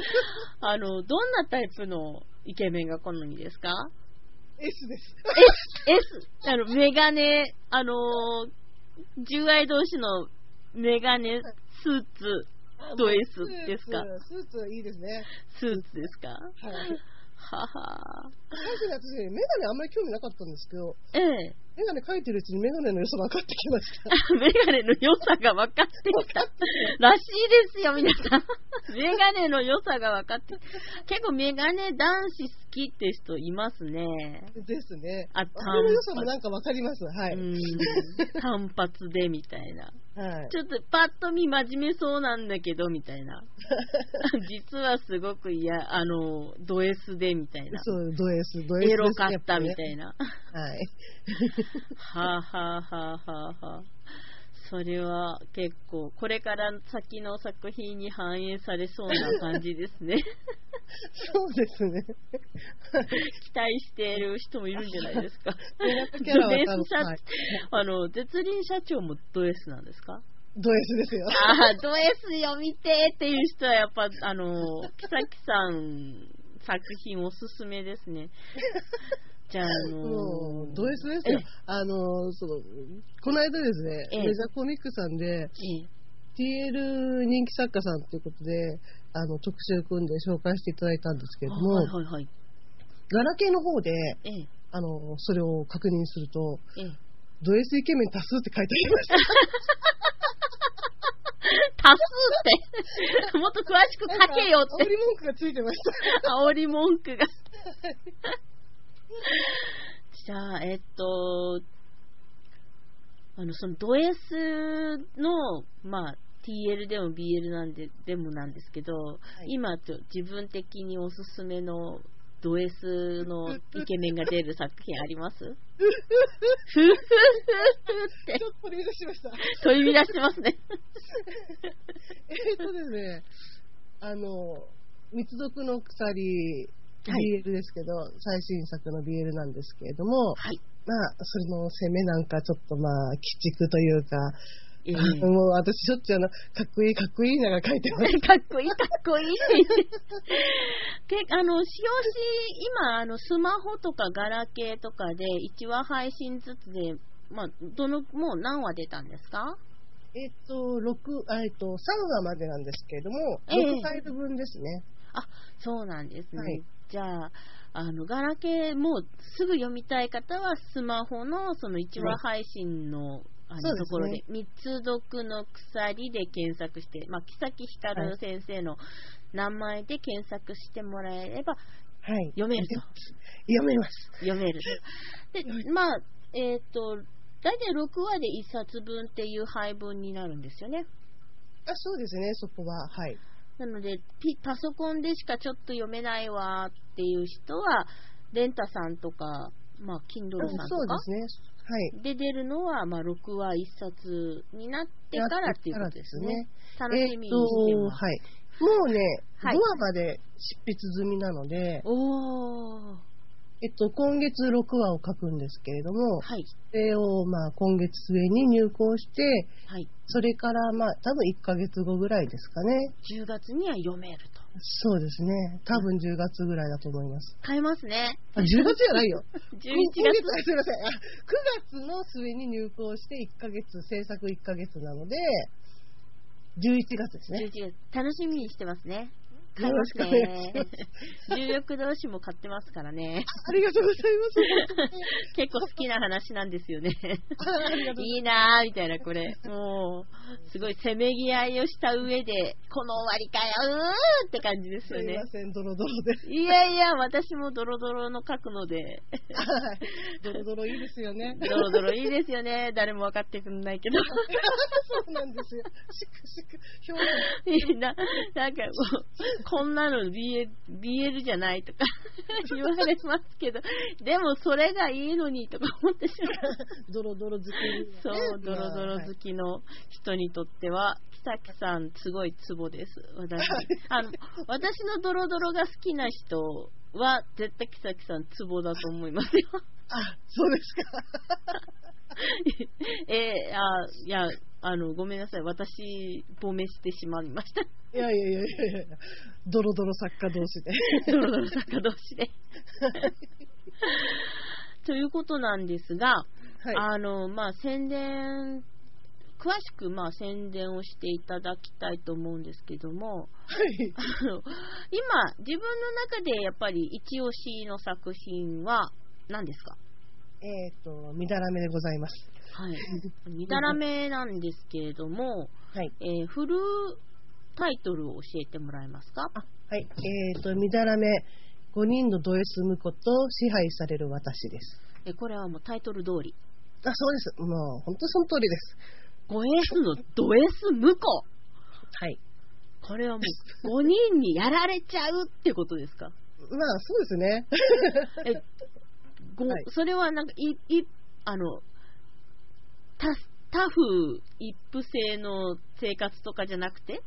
あの、どんなタイプのイケメンが好みですか？S です。?S、あの、メガネ、あのー、純愛同士のメガネ、スーツ、ド S ですか？スーツスーツいいですね。スーツですか？はい。はは最初に私、メガネあんまり興味なかったんですけど、ええ。メガネ描いてるうちにメガネの良さ分かってきました。メガネの良さが分かってきた。らしいですよ、皆さん。メガネの良さが分かって。結構メガネ男子好きって人いますね。ですね。ああれの良さもなんか分かります。はい。うん。単発でみたいな。はい。ちょっとパッと見真面目そうなんだけど、みたいな。実はすごく嫌、あの、ド S でみたいな。そう、ド S、ド S エロかったみたい。な。はい。はあ、はあはあはあはあ、それは結構、これから先の作品に反映されそうな感じですね。そうですね。期待している人もいるんじゃないですか。あの、絶倫社長もド S なんですか？ド S ですよ。ああ、ド S よ、見てっていう人はやっぱ、あの、木崎さん作品おすすめですね。じゃあ、あのもう、ド S ですよえ。あの、その、この間ですね、ええメジャーコミックさんで、え TL 人気作家さんということで、あの、特集組んで紹介していただいたんですけれども、はいはいはい。ガラケーの方で、ええ、あの、それを確認すると、ええ。ド S イケメン多数って書いてありました。多数って、もっと詳しく書けよっ煽て、り文句がついてました。煽り文句が。じゃあ、えっと、あの、そのド S の、まあ、TL でも BL なんで、でもなんですけど、い今ちょ、自分的におすすめのド S のイケメンが出る作品あります？ふふふふってちょっと取り出しました。取り乱してますね。えっとですね、あの、密読の鎖、はい BL ですけど、最新作の BL なんですけれども、はい。まあ、それの攻めなんかちょっとまあ、鬼畜というか、ええもう私しょっちゅうあの、かっこいいかっこいいなが書いてます。かっこいい、かっこいい。けあの、使用し、今、あの、スマホとかガラケーとかで1話配信ずつで、まあ、どの、もう何話出たんですか？えっと、六あえっと、3話までなんですけれども、ええ6ファイル分ですね。あ、そうなんですね。はいじゃあ、あの、ガラケーもうすぐ読みたい方は、スマホのその1話配信の、あのところで、三つ読の鎖で検索して、まあ、木崎ひかる先生の名前で検索してもらえればはい。読めると。読めます。読めると。で、まあ、えっ、と、大体6話で1冊分っていう配分になるんですよね。あ、そうですね、そこは。はい。なので、ピパソコンでしかちょっと読めないわっていう人は、レンタさんとか、まあ、Kindle さんとかそうですね。はい。で出るのは、まあ、6話1冊になってからっていうことですね。楽しみにしてえーと、ます。はい。もうね、はい5話まで執筆済みなので、おー。えっと、今月6話を書くんですけれども、はい。それを、まあ、今月末に入稿して、はい。それから、まあ、多分1ヶ月後ぐらいですかね。10月には読めると。そうですね。多分10月ぐらいだと思います。買えますね。あ、10月じゃないよ。11今月。月、あすいません。あ、9月の末に入稿して1ヶ月、制作1ヶ月なので、11月ですね。11月。楽しみにしてますね。買いますねま。重力同士も買ってますからね。ありがとうございます。結構好きな話なんですよね。いいいなーみたいな、これ。もう、すごいせめぎ合いをした上で、この終わりかよ、うーって感じです。よねすいま。せん、ドロドロで。いやいや、私もドロドロの書くので、はいドロドロいいですよね。ドロドロいいですよね。誰も分かってくんないけど。そうなんですよ。シクシク、表現。いいな、なんかもう、こんなの BL, BL じゃないとか 言われますけど、でもそれがいいのにとか思ってしまう。ドロドロ好きね、そう、ドロドロまあ好きの人にとっては、木崎さん、すごいツボです。私あの私のドロドロが好きな人は、絶対木崎さん、ツボだと思いますよ。あ、そうですか。えーあいや、あの、ごめんなさい。私、亡命してしまいました。いやいやいやいやいやドロドロ作家同士で。ドロドロ作家同士で。ということなんですが、はい。あの、まあ、宣伝、詳しく、まあ、宣伝をしていただきたいと思うんですけども、はい。あの今、自分の中でやっぱり一押しの作品は何ですか？えっ、と、みだらめでございます。はい。みだらめなんですけれども、はい。えーフルタイトルを教えてもらえますか？あ、はい。えっ、と、みだらめ、5人のド S 婿と支配される私です。えーこれはもうタイトル通り。あ、そうです。もう、本当その通りです。5S のド S 婿？はい。これはもう5人にやられちゃうってことですか？まあ、そうですね。え ごはいそれはなんかいいあのタタフ一夫制の生活とかじゃなくて？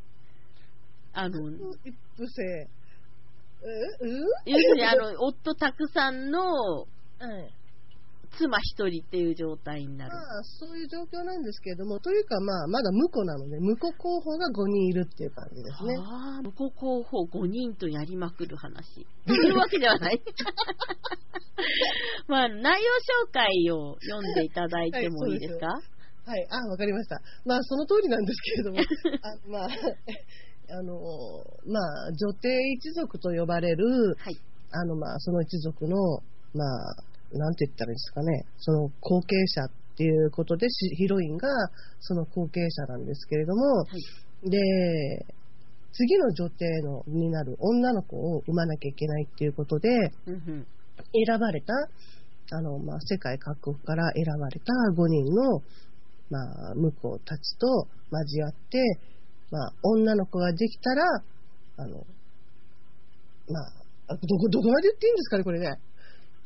あの一夫制。うう？要するにあの夫たくさんのはい。妻一人っていう状態になるまあ、そういう状況なんですけれども、というか、まあ、まだ婿なので、婿候補が5人いるっていう感じですね。ああ、向こう候補5人とやりまくる話。というわけではない。まあ、内容紹介を読んでいただいてもいいですか、はい、あ、わかりました。まあ、その通りなんですけれども、あまあ、あの、まあ、女帝一族と呼ばれる、はい。あの、まあ、その一族の、まあ、なんて言ったらいいですかね、その後継者っていうことで、しヒロインがその後継者なんですけれども、はい。で、次の女帝のになる女の子を産まなきゃいけないっていうことで、うんうん。選ばれた、あの、まあ、世界各国から選ばれた5人の、まあ、婿たちと交わって、まあ、女の子ができたら、あの、まあ、あどこ、どこまで言っていいんですかね、これね。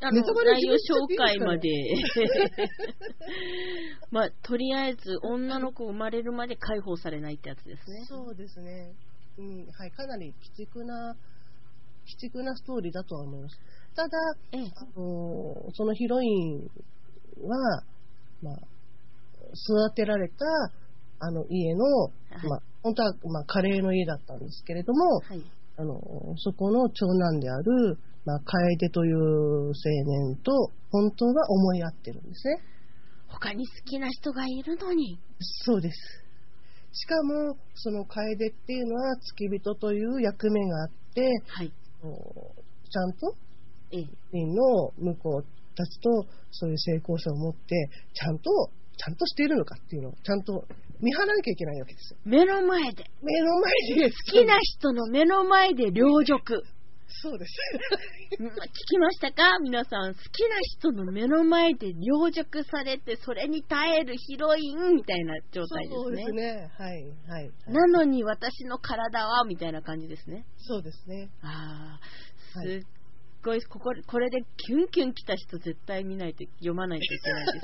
ネタバレ内容紹介まで。まあ、とりあえず、女の子生まれるまで解放されないってやつですね。そうですね。うん、はい、かなり鬼畜な、鬼畜なストーリーだとは思います。ただ、ええ。あのそのヒロインは、まあ、育てられたあの家の、いまあ、本当は、まあ、カレーの家だったんですけれども、はい。あのそこの長男である、まあ、楓という青年と本当は思い合ってるんですね。他に好きな人がいるのに。そうです。しかも、その楓っていうのは付き人という役目があって、はい。ちゃんとええ。民の向こうたちとそういう成功者を持って、ちゃんと、ちゃんとしているのかっていうのを、ちゃんと見張らなきゃいけないわけですよ。目の前で、目の前で。好きな人の目の前で領辱。そうです。うん聞きましたか？皆さん、好きな人の目の前で領辱されて、それに耐えるヒロインみたいな状態ですね。そうですね。はい、はい。はいなのに私の体は？みたいな感じですね。そうですね。ああ、はいすっごい、こここれでキュンキュン来た人絶対見ないと、読まないといけないで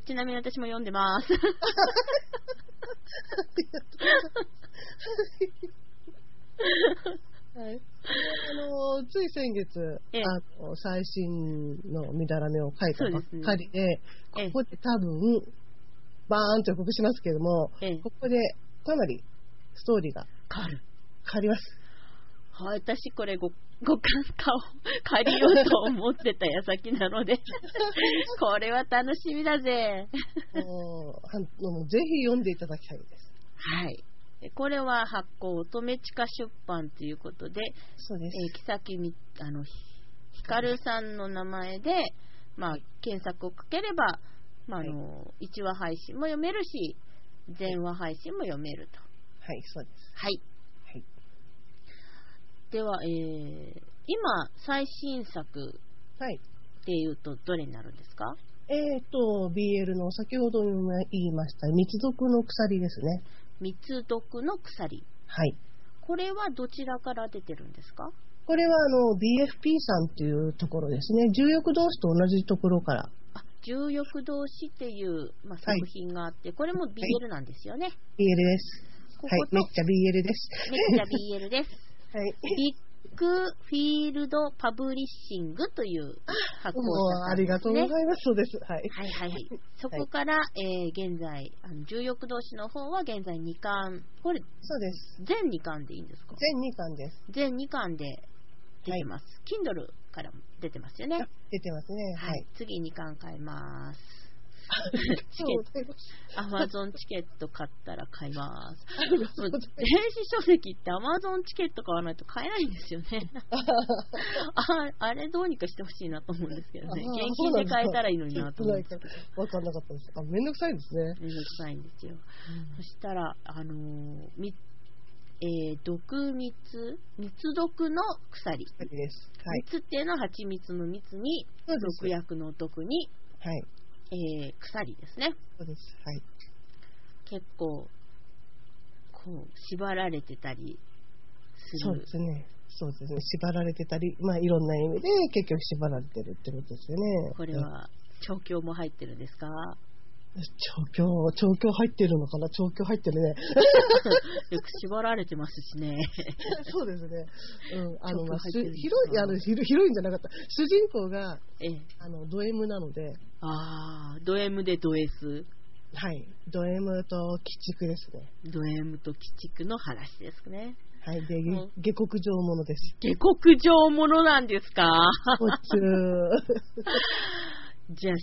す ちなみに私も読んでます。はい。あの、つい先月、ええあの最新のみだらめを書いたばっかりで、ええここで多分、バーンと予告しますけども、ええここでかなりストーリーが変わる。変わります。はい、私これご、ご感化を借りようと思ってた矢先なので、これは楽しみだぜ。ぜひ読んでいただきたいです。はい。これは発行乙女地下出版ということで、そうです。えー、木崎み、あの、ひひかるさんの名前で、まあ、検索をかければ、まあ、あの、1話配信も読めるし、全話配信も読めると。はい、そうです。はい。はい。ででは、えー、今、最新作はい。っていうと、どれになるんですか？えっ、と、BL の先ほど言いました、密読の鎖ですね。密読の鎖。はい。これはどちらから出てるんですか？これはあの BFP さんっていうところですね。重欲同士と同じところから。あ、重欲同士っていう、まあ、作はい品があって、これも BL なんですよね。BL です。こはい。めっちゃ BL です。めっちゃ BL です。はい。ビッグフィールドパブリッシングという発行者さんです、ね。ありがとうございます。そうです。はい。はいはいはい。そこから、えー現在、あの重欲同士の方は現在2巻、これそうです。全2巻でいいんですか？全2巻です。全2巻で出てます。Kindle からも出てますよね。あ出てますね。はい。次2巻買います。チケット、アマゾンチケット買ったら買います。電子書籍ってアマゾンチケット買わないと買えないんですよね。ああれどうにかしてほしいなと思うんですけどね。現金で買えたらいいのになと思うんですそうなんですかわかんなかったです。あ、めんどくさいですね。めんどくさいんですよ。そしたら、あのーみえー、毒蜜蜜毒の鎖。はいです。はい。蜜っていうのは蜂蜜の蜜に、毒薬の毒に、はい。えー、鎖ですね。そうです。はい。結構、こう、縛られてたりすそうるですね。そうですね。縛られてたり、まあいろんな意味で結局縛られてるってことですよね。これは、調教も入ってるんですか？調教、調教入ってるのかな？調教入ってるね。よく縛られてますしね。そうですね。うん。あの、まあ、広い、あの、広広いんじゃなかった。主人公が、ええ。あの、ド M なので、ああ、ド M でド S。はい。ド M と鬼畜ですね。ド M と鬼畜の話ですね。はい。で、うん下克上ものです。下克上ものなんですか？こっち じゃあ、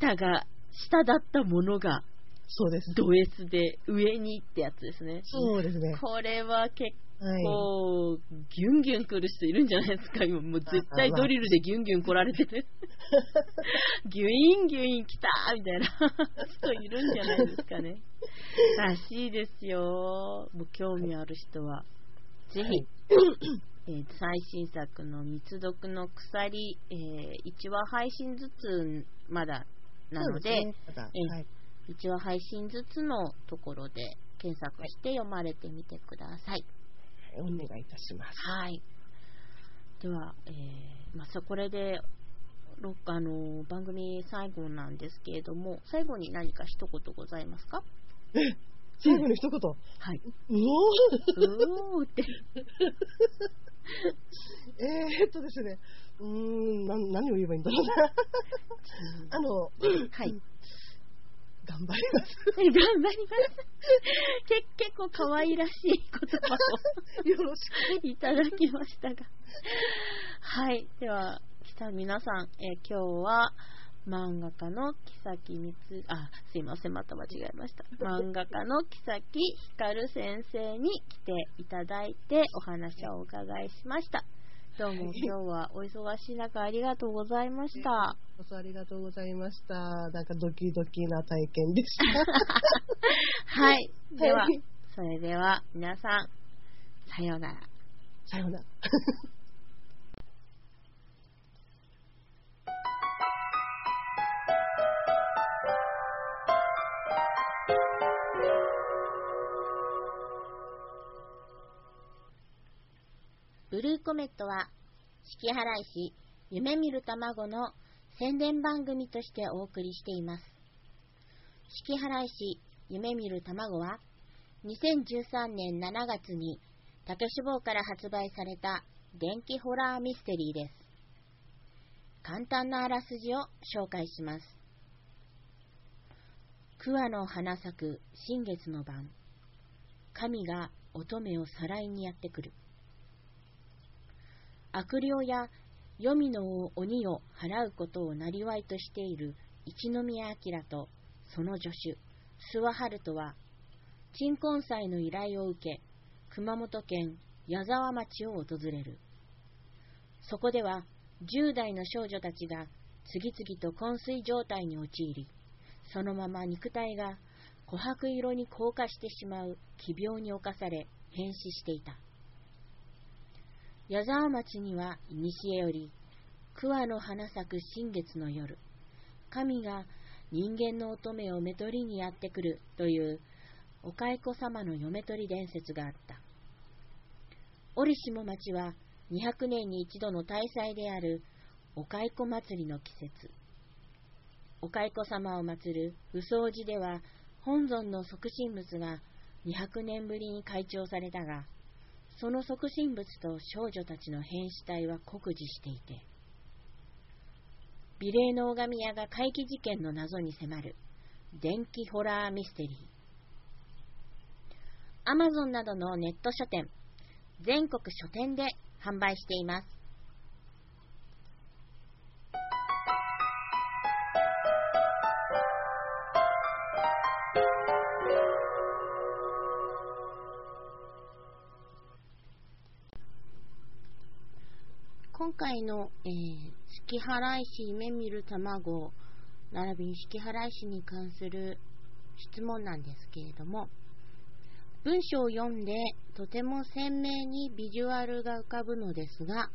下が、下だったものがそうです。ド S で上にってやつですね。そうですね。これは結はい。構、ギュンギュン来る人いるんじゃないですか今もう絶対ドリルでギュンギュン来られてる。ギュインギュイン来たみたいな 人いるんじゃないですかね。らしいですよ。もう興味ある人は。ぜひ、はいえー最新作の密読の鎖、え1話配信ずつまだなので、ねはい。1話配信ずつのところで検索して読まれてみてください。お願いいたします。はい。では、えーまあ、さこれで、ろあの番組最後なんですけれども、最後に何か一言ございますか？最後に一言。はい。うおーうーって。えーっとですね、うーん、な何を言えばいいんだろうな。あの、はい。頑張ります。頑張ります。け結構可愛らしい言葉をよろしく。いただきましたが。はい。では、来た皆さん、えー今日は、漫画家の木崎光、あ、すいません、また間違えました。漫画家の木崎光先生に来ていただいてお話をお伺いしました。どうも今日はお忙しい中ありがとうございました。こそありがとうございました。なんかドキドキな体験でし はい。た。でははい、それでは皆さん、さようなら。さようなら。ブルーコメットは、四季払い市夢見る卵の宣伝番組としてお送りしています。四季払い市夢見る卵は、2013年7月に竹志望から発売された電気ホラーミステリーです。簡単なあらすじを紹介します。桑の花咲く新月の晩、神が乙女をさらいにやってくる。悪霊や黄泉の鬼を払うことを生りとしている一宮明とその助手、諏訪春人は、鎮魂祭の依頼を受け、熊本県矢沢町を訪れる。そこでは、10代の少女たちが次々と昏睡状態に陥り、そのまま肉体が琥珀色に硬化してしまう奇病に侵され変死していた。矢沢町には古より桑の花咲く新月の夜。神が人間の乙女をめとりにやってくるというお蚕様の嫁取り伝説があった。折下町は200年に一度の大祭であるお蚕祭りの季節。お蚕様を祀る武装寺では本尊の即身仏が200年ぶりに開帳されたがその即身仏と少女たちの変死体は酷似していて、美麗の拝み屋が怪奇事件の謎に迫る電気ホラーミステリー。アマゾンなどのネット書店、全国書店で販売しています。今回の、えー、月払い師夢見る卵、並びに月払い師に関する質問なんですけれども、文章を読んでとても鮮明にビジュアルが浮かぶのですが、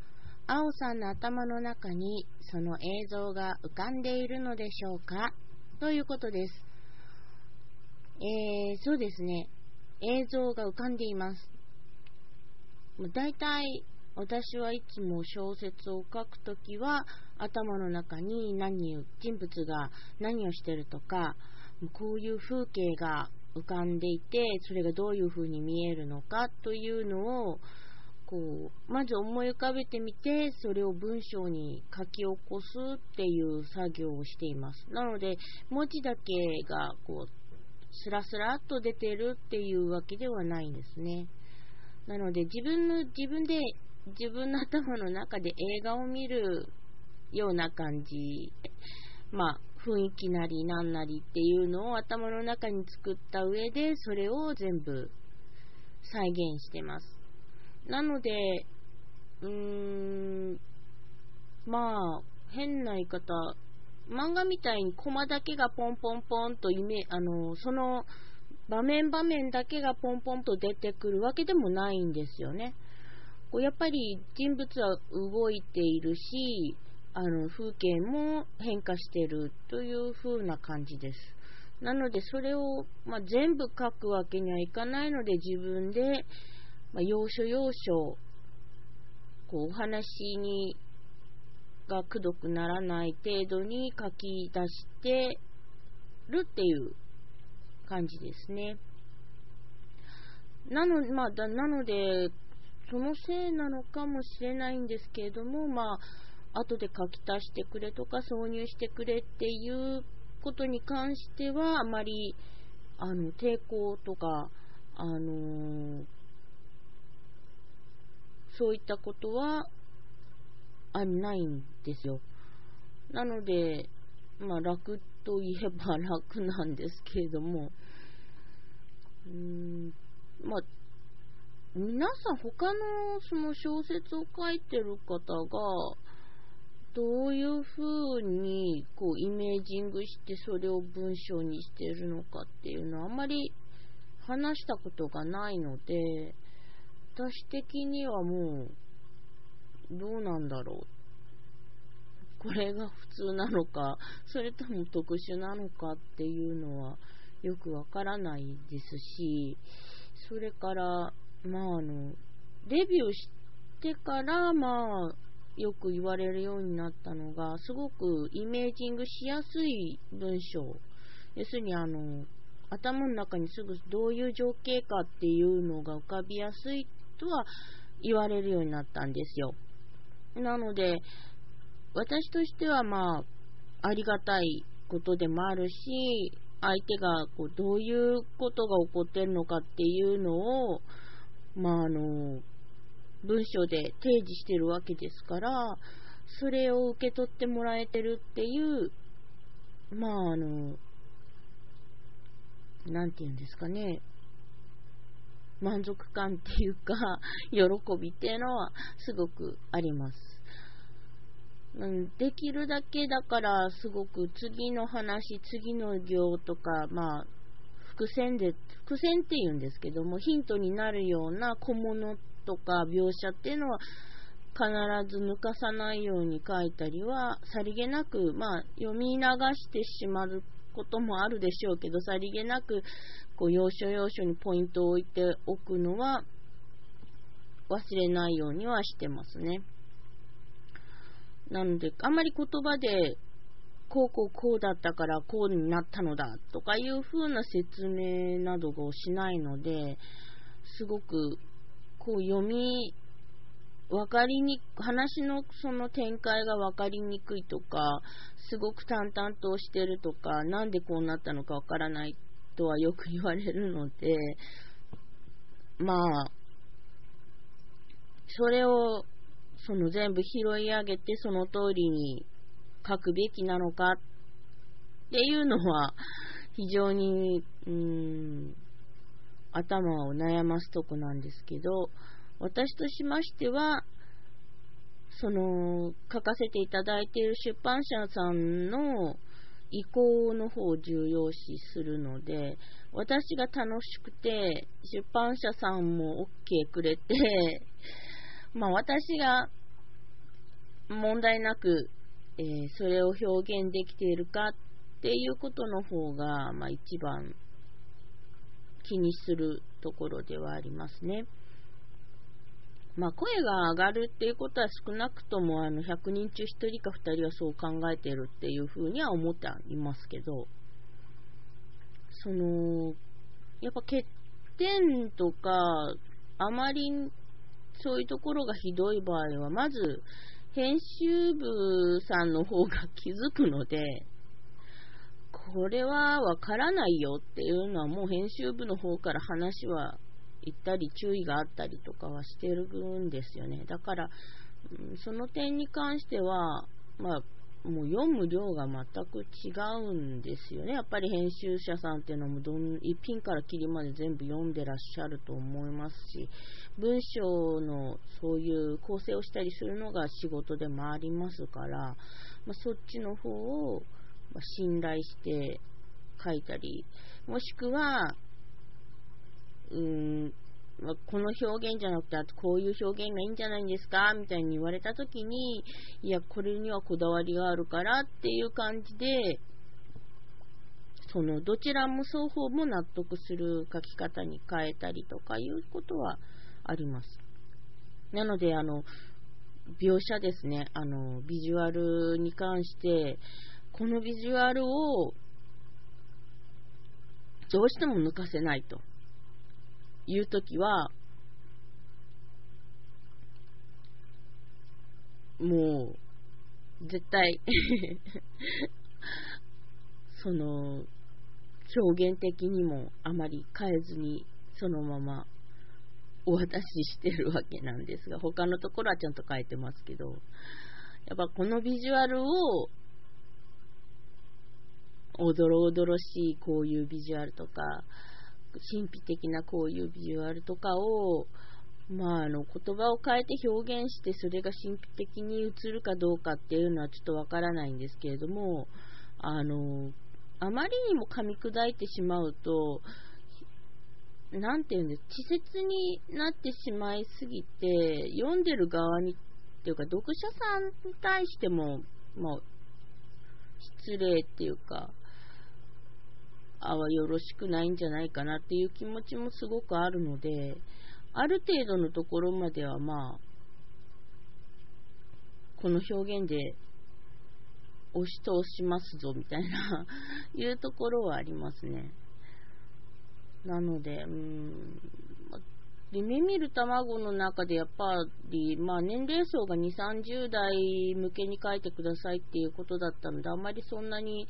青さんの頭の中にその映像が浮かんでいるのでしょうか？ということです。えー、そうですね。映像が浮かんでいます。だいたい私はいつも小説を書くときは頭の中に何人物が何をしてるとかこういう風景が浮かんでいてそれがどういう風に見えるのかというのをこうまず思い浮かべてみてそれを文章に書き起こすっていう作業をしています。なので文字だけがこうスラスラっと出てるっていうわけではないんですね。なので自分の自分で自分の頭の中で映画を見るような感じ、まあ、雰囲気なりなんなりっていうのを頭の中に作った上で、それを全部再現してます。なので、うーん、まあ、変な言い方、漫画みたいにコマだけがポンポンポンとイメあの、その場面場面だけがポンポンと出てくるわけでもないんですよね。こうやっぱり人物は動いているし、あの風景も変化しているという風な感じです。なので、それを、まあ、全部書くわけにはいかないので、自分で、まあ、要所要所、こうお話にがくどくならない程度に書き出してるっていう感じですね。なの,、まあ、だなので、そのせいなのかもしれないんですけれども、まあ、後で書き足してくれとか挿入してくれっていうことに関しては、あまりあの抵抗とか、あのー、そういったことはあないんですよ。なので、まあ楽といえば楽なんですけれども、うん、まあ、皆さん他のその小説を書いてる方が、どういう風にこうイメージングしてそれを文章にしてるのかっていうのはあんまり話したことがないので、私的にはもう、どうなんだろう。これが普通なのか、それとも特殊なのかっていうのはよくわからないですし、それから、まああの、デビューしてから、まあ、よく言われるようになったのが、すごくイメージングしやすい文章。要するにあの、頭の中にすぐどういう情景かっていうのが浮かびやすいとは言われるようになったんですよ。なので、私としてはまあ、ありがたいことでもあるし、相手がこうどういうことが起こってるのかっていうのを、まああの、文章で提示してるわけですから、それを受け取ってもらえてるっていう、まああの、なんて言うんですかね、満足感っていうか、喜びっていうのはすごくあります。うん、できるだけだからすごく次の話、次の行とか、まあ、伏線で、伏線って言うんですけども、ヒントになるような小物とか描写っていうのは必ず抜かさないように書いたりは、さりげなく、まあ、読み流してしまうこともあるでしょうけど、さりげなく、こう、要所要所にポイントを置いておくのは、忘れないようにはしてますね。なので、あまり言葉で、こうこうこうだったからこうになったのだとかいう風な説明などをしないので、すごくこう読み、わかりに、話のその展開がわかりにくいとか、すごく淡々としてるとか、なんでこうなったのかわからないとはよく言われるので、まあ、それを、その全部拾い上げてその通りに書くべきなのか。っていうのは、非常に、うん、頭を悩ますとこなんですけど、私としましては、その、書かせていただいている出版社さんの意向の方を重要視するので、私が楽しくて、出版社さんも OK くれて、まあ私が問題なく、えー、それを表現できているかっていうことの方が、まあ一番気にするところではありますね。まあ、声が上がるっていうことは少なくともあの100人中1人か2人はそう考えてるっていうふうには思っていますけど、その、やっぱ欠点とか、あまりそういうところがひどい場合は、まず編集部さんの方が気づくので、これはわからないよっていうのはもう編集部の方から話は行ったり注意があったりとかはしてるんですよね。だから、その点に関しては、まあ、もう読む量が全く違うんですよね。やっぱり編集者さんっていうのもどん一品から切りまで全部読んでらっしゃると思いますし、文章のそういう構成をしたりするのが仕事でもありますから、まあ、そっちの方を信頼して書いたり、もしくは、うーん、この表現じゃなくて、あとこういう表現がいいんじゃないんですかみたいに言われたときに、いや、これにはこだわりがあるからっていう感じで、そのどちらも双方も納得する書き方に変えたりとかいうことはあります。なので、あの、描写ですね、あの、ビジュアルに関して、このビジュアルをどうしても抜かせないというときは、もう、絶対 その、表現的にもあまり変えずに、そのままお渡ししてるわけなんですが、他のところはちゃんと変えてますけど、やっぱこのビジュアルをおどろおどろしいこういうビジュアルとか、神秘的なこういうビジュアルとかを、まあ、あの言葉を変えて表現してそれが神秘的に映るかどうかっていうのはちょっとわからないんですけれどもあのあまりにも噛み砕いてしまうとなんていうんです稚拙になってしまいすぎて読んでる側にっていうか読者さんに対しても、まあ、失礼っていうかあはよろしくないんじゃないかなっていう気持ちもすごくあるのである程度のところまではまあ、この表現で押し通しますぞみたいな いうところはありますね。なので、うん、夢見る卵の中でやっぱり、まあ、年齢層が2、30代向けに書いてくださいっていうことだったので、あんまりそんなに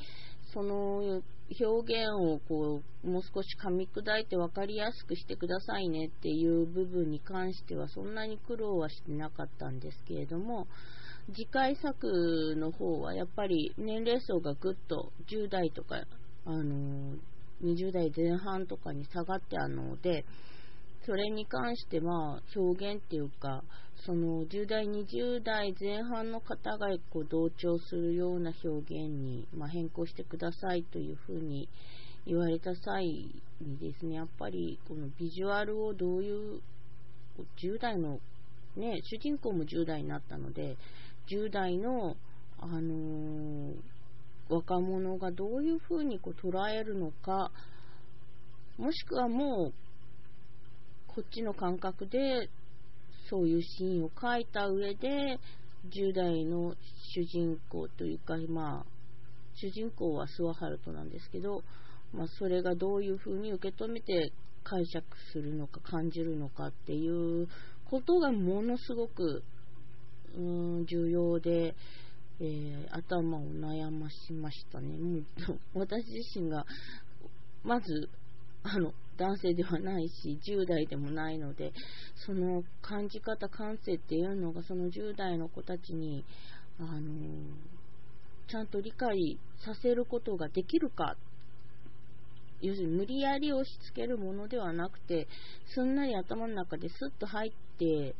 その表現をこうもう少し噛み砕いて分かりやすくしてくださいねっていう部分に関してはそんなに苦労はしてなかったんですけれども次回作の方はやっぱり年齢層がぐっと10代とか、あの20代前半とかに下がってあるのでそれに関しては表現っていうかその10代、20代前半の方がこう同調するような表現に、まあ、変更してくださいというふうに言われた際にですね、やっぱりこのビジュアルをどういう10代の、ね、主人公も10代になったので、10代の、あのー、若者がどういうふうにこう捉えるのか、もしくはもう、こっちの感覚でそういうシーンを書いた上で、10代の主人公というか、まあ、主人公は諏訪春人なんですけど、まあ、それがどういうふうに受け止めて解釈するのか感じるのかっていうことがものすごく、うん、重要で、えー、頭を悩ましましたね。もう私自身が、まず、あの、男性ではないし、10代でもないので、その感じ方、感性っていうのが、その10代の子たちに、あのちゃんと理解させることができるか、要するに無理やり押し付けるものではなくて、すんなり頭の中でスッと入って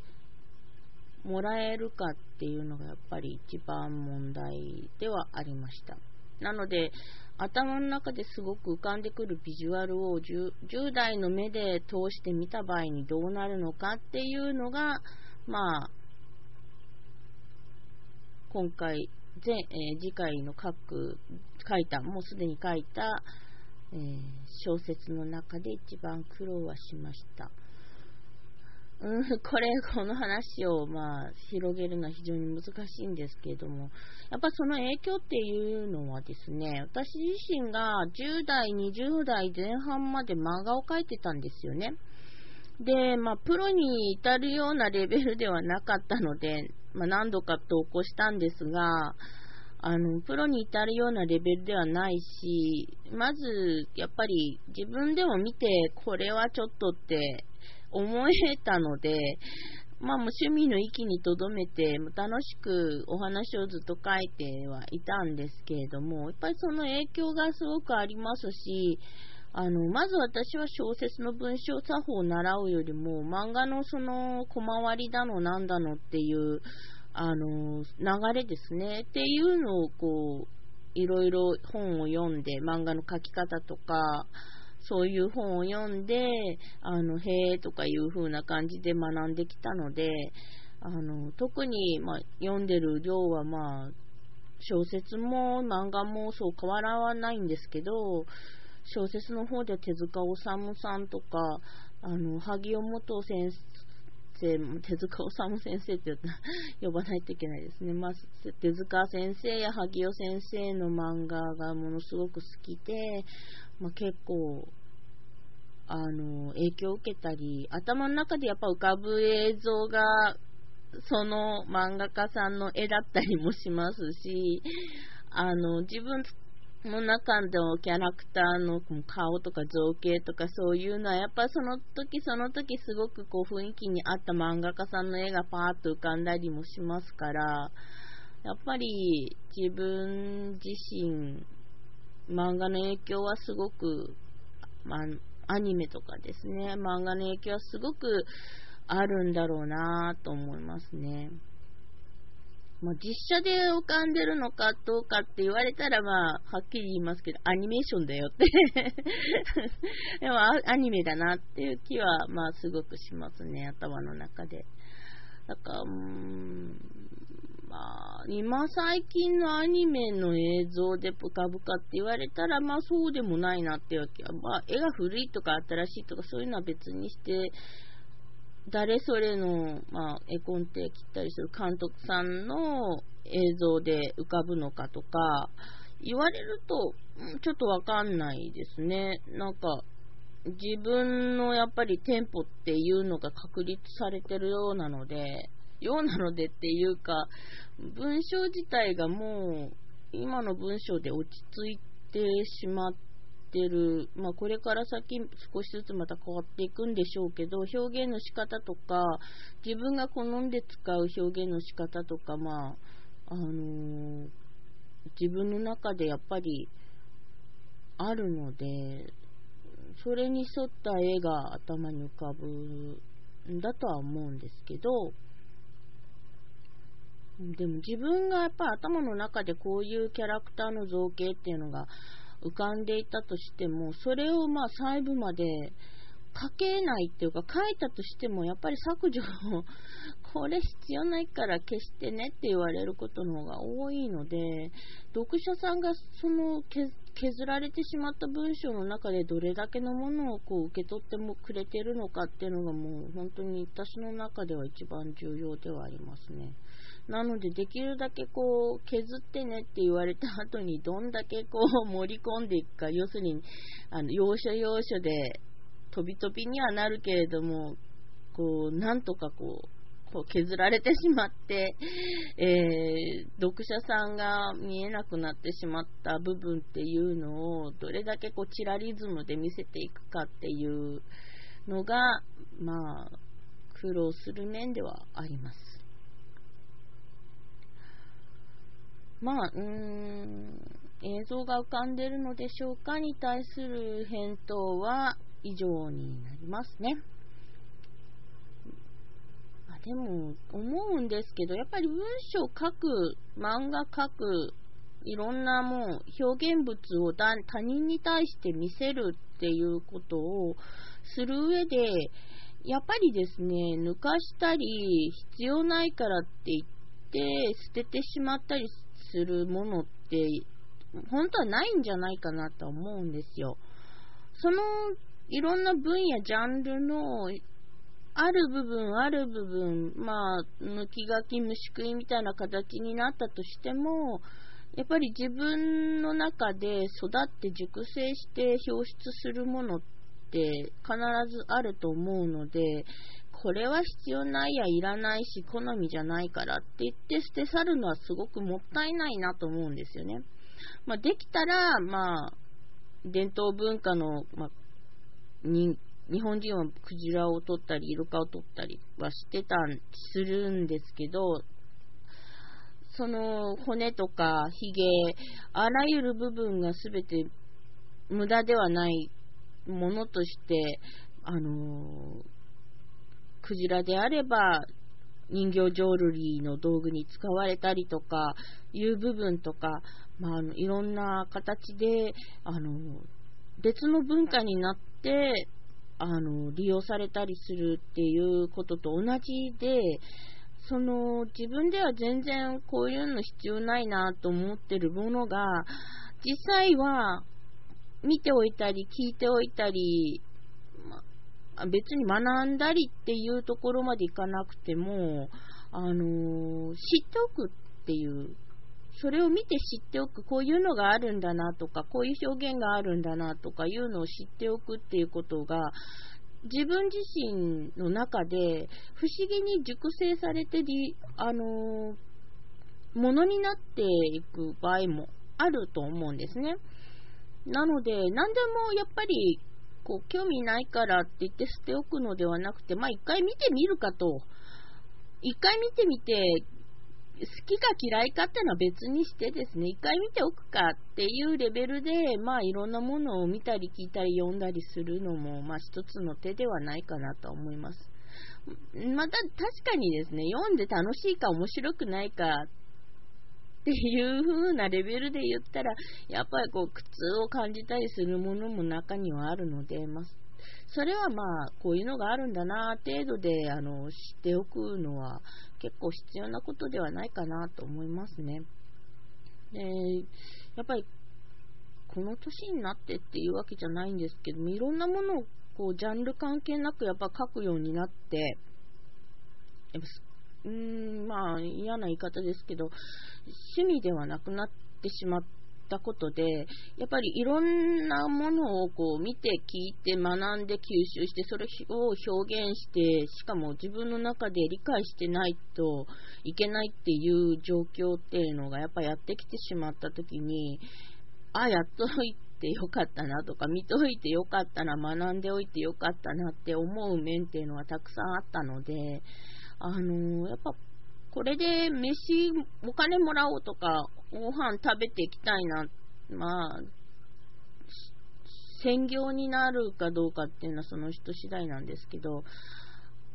もらえるかっていうのがやっぱり一番問題ではありました。なので、頭の中ですごく浮かんでくるビジュアルを 10, 10代の目で通してみた場合にどうなるのかっていうのが、まあ、今回、前えー、次回の書く、書いた、もうすでに書いた、えー、小説の中で一番苦労はしました。うん、これ、この話を、まあ、広げるのは非常に難しいんですけれども、やっぱその影響っていうのはですね、私自身が10代、20代前半まで漫画を描いてたんですよね。で、まあ、プロに至るようなレベルではなかったので、まあ、何度か投稿したんですが、あの、プロに至るようなレベルではないし、まず、やっぱり自分でも見て、これはちょっとって思えたので、まあ、もう趣味の域にとどめて、楽しくお話をずっと書いてはいたんですけれども、やっぱりその影響がすごくありますし、あの、まず私は小説の文章作法を習うよりも、漫画のその小回りだのなんだのっていう、あの、流れですね、っていうのをこう、いろいろ本を読んで、漫画の書き方とか、そういう本を読んで、あの、へえとかいう風な感じで学んできたので、あの、特に、まあ、読んでる量はまあ、小説も漫画もそう変わらないんですけど、小説の方で手塚治虫さんとか、あの、萩尾元先生、手塚治虫先生って 呼ばないといけないですね。まあ、手塚先生や萩尾先生の漫画がものすごく好きで、まあ、結構、あの、影響を受けたり、頭の中でやっぱ浮かぶ映像が、その漫画家さんの絵だったりもしますし、あの、自分の中のキャラクターの顔とか造形とかそういうのは、やっぱその時その時すごくこう雰囲気に合った漫画家さんの絵がパーッと浮かんだりもしますから、やっぱり自分自身漫画の影響はすごく、まあ、アニメとかですね、漫画の影響はすごくあるんだろうなと思いますね。まあ、実写で浮かんでるのかどうかって言われたら、まあ、はっきり言いますけど、アニメーションだよって でも、アニメだなっていう気は、まあ、すごくしますね、頭の中で。だから、うーん、まあ、今最近のアニメの映像でぷかぷかって言われたら、まあそうでもないなっていうわけは、まあ絵が古いとか新しいとかそういうのは別にして、誰それの、まあ、絵コンテ切ったりする監督さんの映像で浮かぶのかとか、言われると、ちょっとわかんないですね。なんか、自分のやっぱりテンポっていうのが確立されてるようなので、ようなのでっていうか、文章自体がもう、今の文章で落ち着いてしまってる、まあ、これから先少しずつまた変わっていくんでしょうけど、表現の仕方とか、自分が好んで使う表現の仕方とか、まあ、あのー、自分の中でやっぱりあるので、それに沿った絵が頭に浮かぶんだとは思うんですけど、でも自分がやっぱ頭の中でこういうキャラクターの造形っていうのが浮かんでいたとしても、それをまあ細部まで書けないっていうか、書いたとしてもやっぱり削除をこれ必要ないから消してねって言われることの方が多いので、読者さんがその削られてしまった文章の中でどれだけのものをこう受け取ってもくれてるのかっていうのがもう本当に私の中では一番重要ではありますね。なので、できるだけこう、削ってねって言われた後に、どんだけこう、盛り込んでいくか、要するに、あの、要所要所で、飛び飛びにはなるけれども、こう、なんとかこう、こう削られてしまって、えー、読者さんが見えなくなってしまった部分っていうのをどれだけこうチラリズムで見せていくかっていうのが、まあ、苦労する面ではあります。まあ、うーん、映像が浮かんでるのでしょうかに対する返答は以上になりますね。まあ、でも、思うんですけど、やっぱり文章書く、漫画書く、いろんなもう表現物を他人に対して見せるっていうことをする上で、やっぱりですね、抜かしたり、必要ないからって言って捨ててしまったりするものって、本当はないんじゃないかなと思うんですよ。その、いろんな分野、ジャンルの、ある部分、ある部分、まあ、抜き書き、虫食いみたいな形になったとしても、やっぱり自分の中で育って熟成して表出するものって必ずあると思うので、これは必要ないやいらないし好みじゃないからって言って捨て去るのはすごくもったいないなと思うんですよね。まあ、できたら、まあ、伝統文化の、まあ、に日本人はクジラを取ったりイルカを取ったりはしてたんするんですけどその骨とかヒゲあらゆる部分が全て無駄ではないものとしてあのクジラであれば人形浄瑠璃の道具に使われたりとかいう部分とか、まあ、のいろんな形であの別の文化になってあの利用されたりするっていうことと同じでその自分では全然こういうの必要ないなと思ってるものが実際は見ておいたり聞いておいたり別に学んだりっていうところまでいかなくても、あのー、知っておくっていう、それを見て知っておく、こういうのがあるんだなとか、こういう表現があるんだなとかいうのを知っておくっていうことが、自分自身の中で不思議に熟成されて、あのー、ものになっていく場合もあると思うんですね。なので、何でもやっぱりこう、興味ないからって言って捨ておくのではなくて、まあ一回見てみるかと。一回見てみて、好きか嫌いかっていうのは別にしてですね、一回見ておくかっていうレベルで、まあいろんなものを見たり聞いたり読んだりするのも、まあ一つの手ではないかなと思います。また確かにですね、読んで楽しいか面白くないかっっていう風なレベルで言ったら、やっぱりこう苦痛を感じたりするものも中にはあるので、まあ、それはまあ、こういうのがあるんだな、程度で、あの、知っておくのは結構必要なことではないかなと思いますね。で、やっぱり、この年になってっていうわけじゃないんですけども、いろんなものをこう、ジャンル関係なくやっぱ書くようになって、やっぱうーん、まあ嫌な言い方ですけど、趣味ではなくなってしまったことで、やっぱりいろんなものをこう見て聞いて学んで吸収して、それを表現して、しかも自分の中で理解してないといけないっていう状況っていうのがやっぱやってきてしまった時に、あ、やっといてよかったなとか、見ておいてよかったな、学んでおいてよかったなって思う面っていうのはたくさんあったので、あのー、やっぱ、これで飯、お金もらおうとか、ご飯食べていきたいな、まあ、専業になるかどうかっていうのはその人次第なんですけど、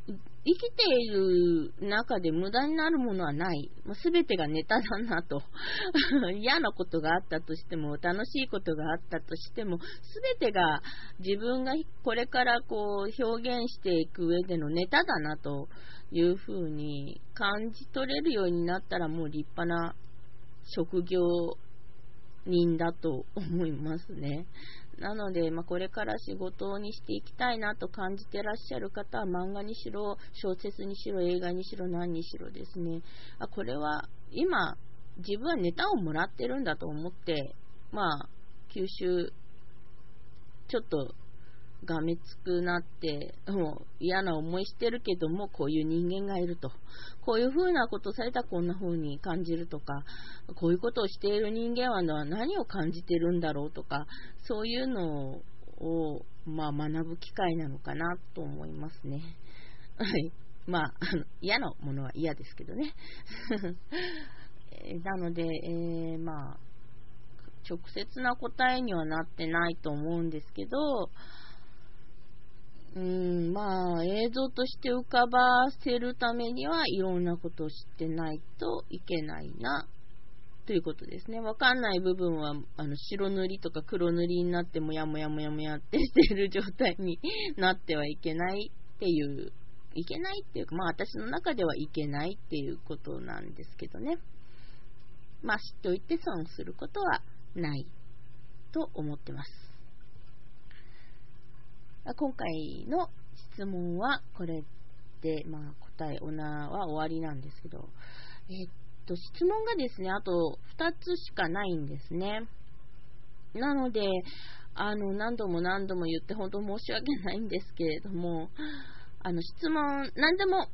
生きている中で無駄になるものはない。すべてがネタだなと。嫌なことがあったとしても、楽しいことがあったとしても、すべてが自分がこれからこう表現していく上でのネタだなというふうに感じ取れるようになったらもう立派な職業人だと思いますね。なので、まあ、これから仕事にしていきたいなと感じてらっしゃる方は漫画にしろ、小説にしろ、映画にしろ、何にしろですね、あこれは今、自分はネタをもらってるんだと思って、まあ、吸収、ちょっとがめつくなって、もう嫌な思いしてるけども、こういう人間がいると。こういう風なことされたらこんな風に感じるとか、こういうことをしている人間は何を感じてるんだろうとか、そういうのを、まあ、学ぶ機会なのかなと思いますね。はい。まあ、嫌なものは嫌ですけどね。なので、えー、まあ、直接な答えにはなってないと思うんですけど、うん、まあ、映像として浮かばせるためにはいろんなことを知ってないといけないな、ということですね。わかんない部分は、あの、白塗りとか黒塗りになってもやもやもやもやってしてる状態になってはいけないっていう、いけないっていうか、まあ私の中ではいけないっていうことなんですけどね。まあ知っておいて損することはないと思ってます。今回の質問はこれで、まあ、答え、おなは終わりなんですけど、えっと、質問がですね、あと2つしかないんですね。なので、あの、何度も何度も言って本当申し訳ないんですけれども、あの、質問、何でも、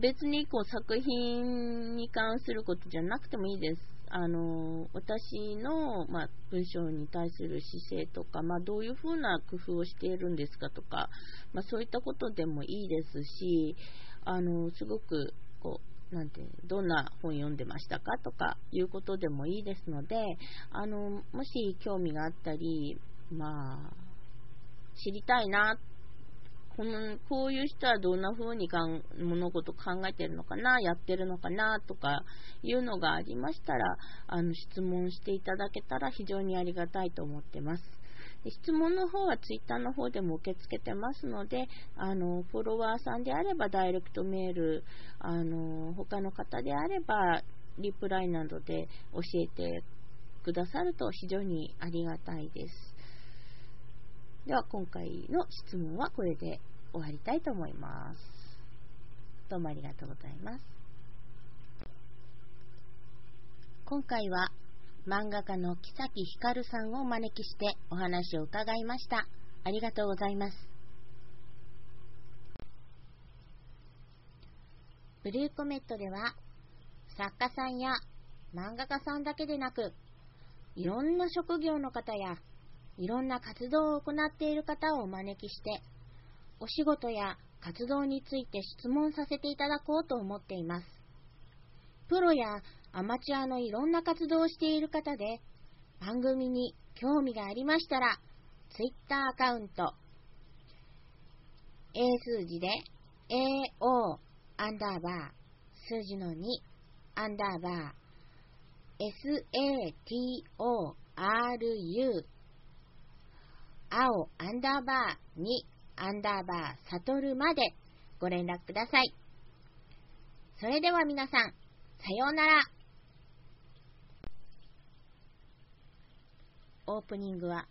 別にこう作品に関することじゃなくてもいいです。あの私の、まあ、文章に対する姿勢とか、まあ、どういうふうな工夫をしているんですかとか、まあ、そういったことでもいいですし、あのすごくこうなんてどんな本読んでましたかとかいうことでもいいですので、あのもし興味があったり、まあ、知りたいなこのこういう人はどんな風にかん物事考えてるのかな、やってるのかなとかいうのがありましたら、あの質問していただけたら非常にありがたいと思ってます。質問の方は Twitter の方でも受け付けてますので、あのフォロワーさんであればダイレクトメール、あの他の方であればリプライなどで教えてくださると非常にありがたいです。では今回の質問はこれで終わりたいと思います。どうもありがとうございます。今回は漫画家の木崎ひかるさんをお招きしてお話を伺いました。ありがとうございます。ブルーコメットでは作家さんや漫画家さんだけでなくいろんな職業の方やいろんな活動を行っている方をお招きして、お仕事や活動について質問させていただこうと思っています。プロやアマチュアのいろんな活動をしている方で、番組に興味がありましたら、Twitter アカウント、A 数字で AO アンダーバー、数字の2アンダーバー、SATORU 青アンダーバー2アンダーバーサトルまでご連絡ください。それでは皆さん、さようなら。オープニングは、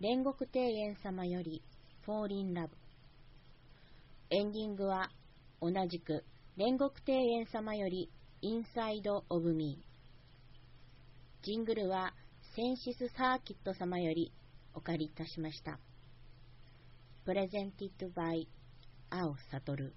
煉獄庭園様より、フォーリンラブ。エンディングは、同じく、煉獄庭園様より、インサイド・オブ・ミー。ジングルは、センシス・サーキット様よりお借りいたしました。プレゼンティッドバイ、青悟。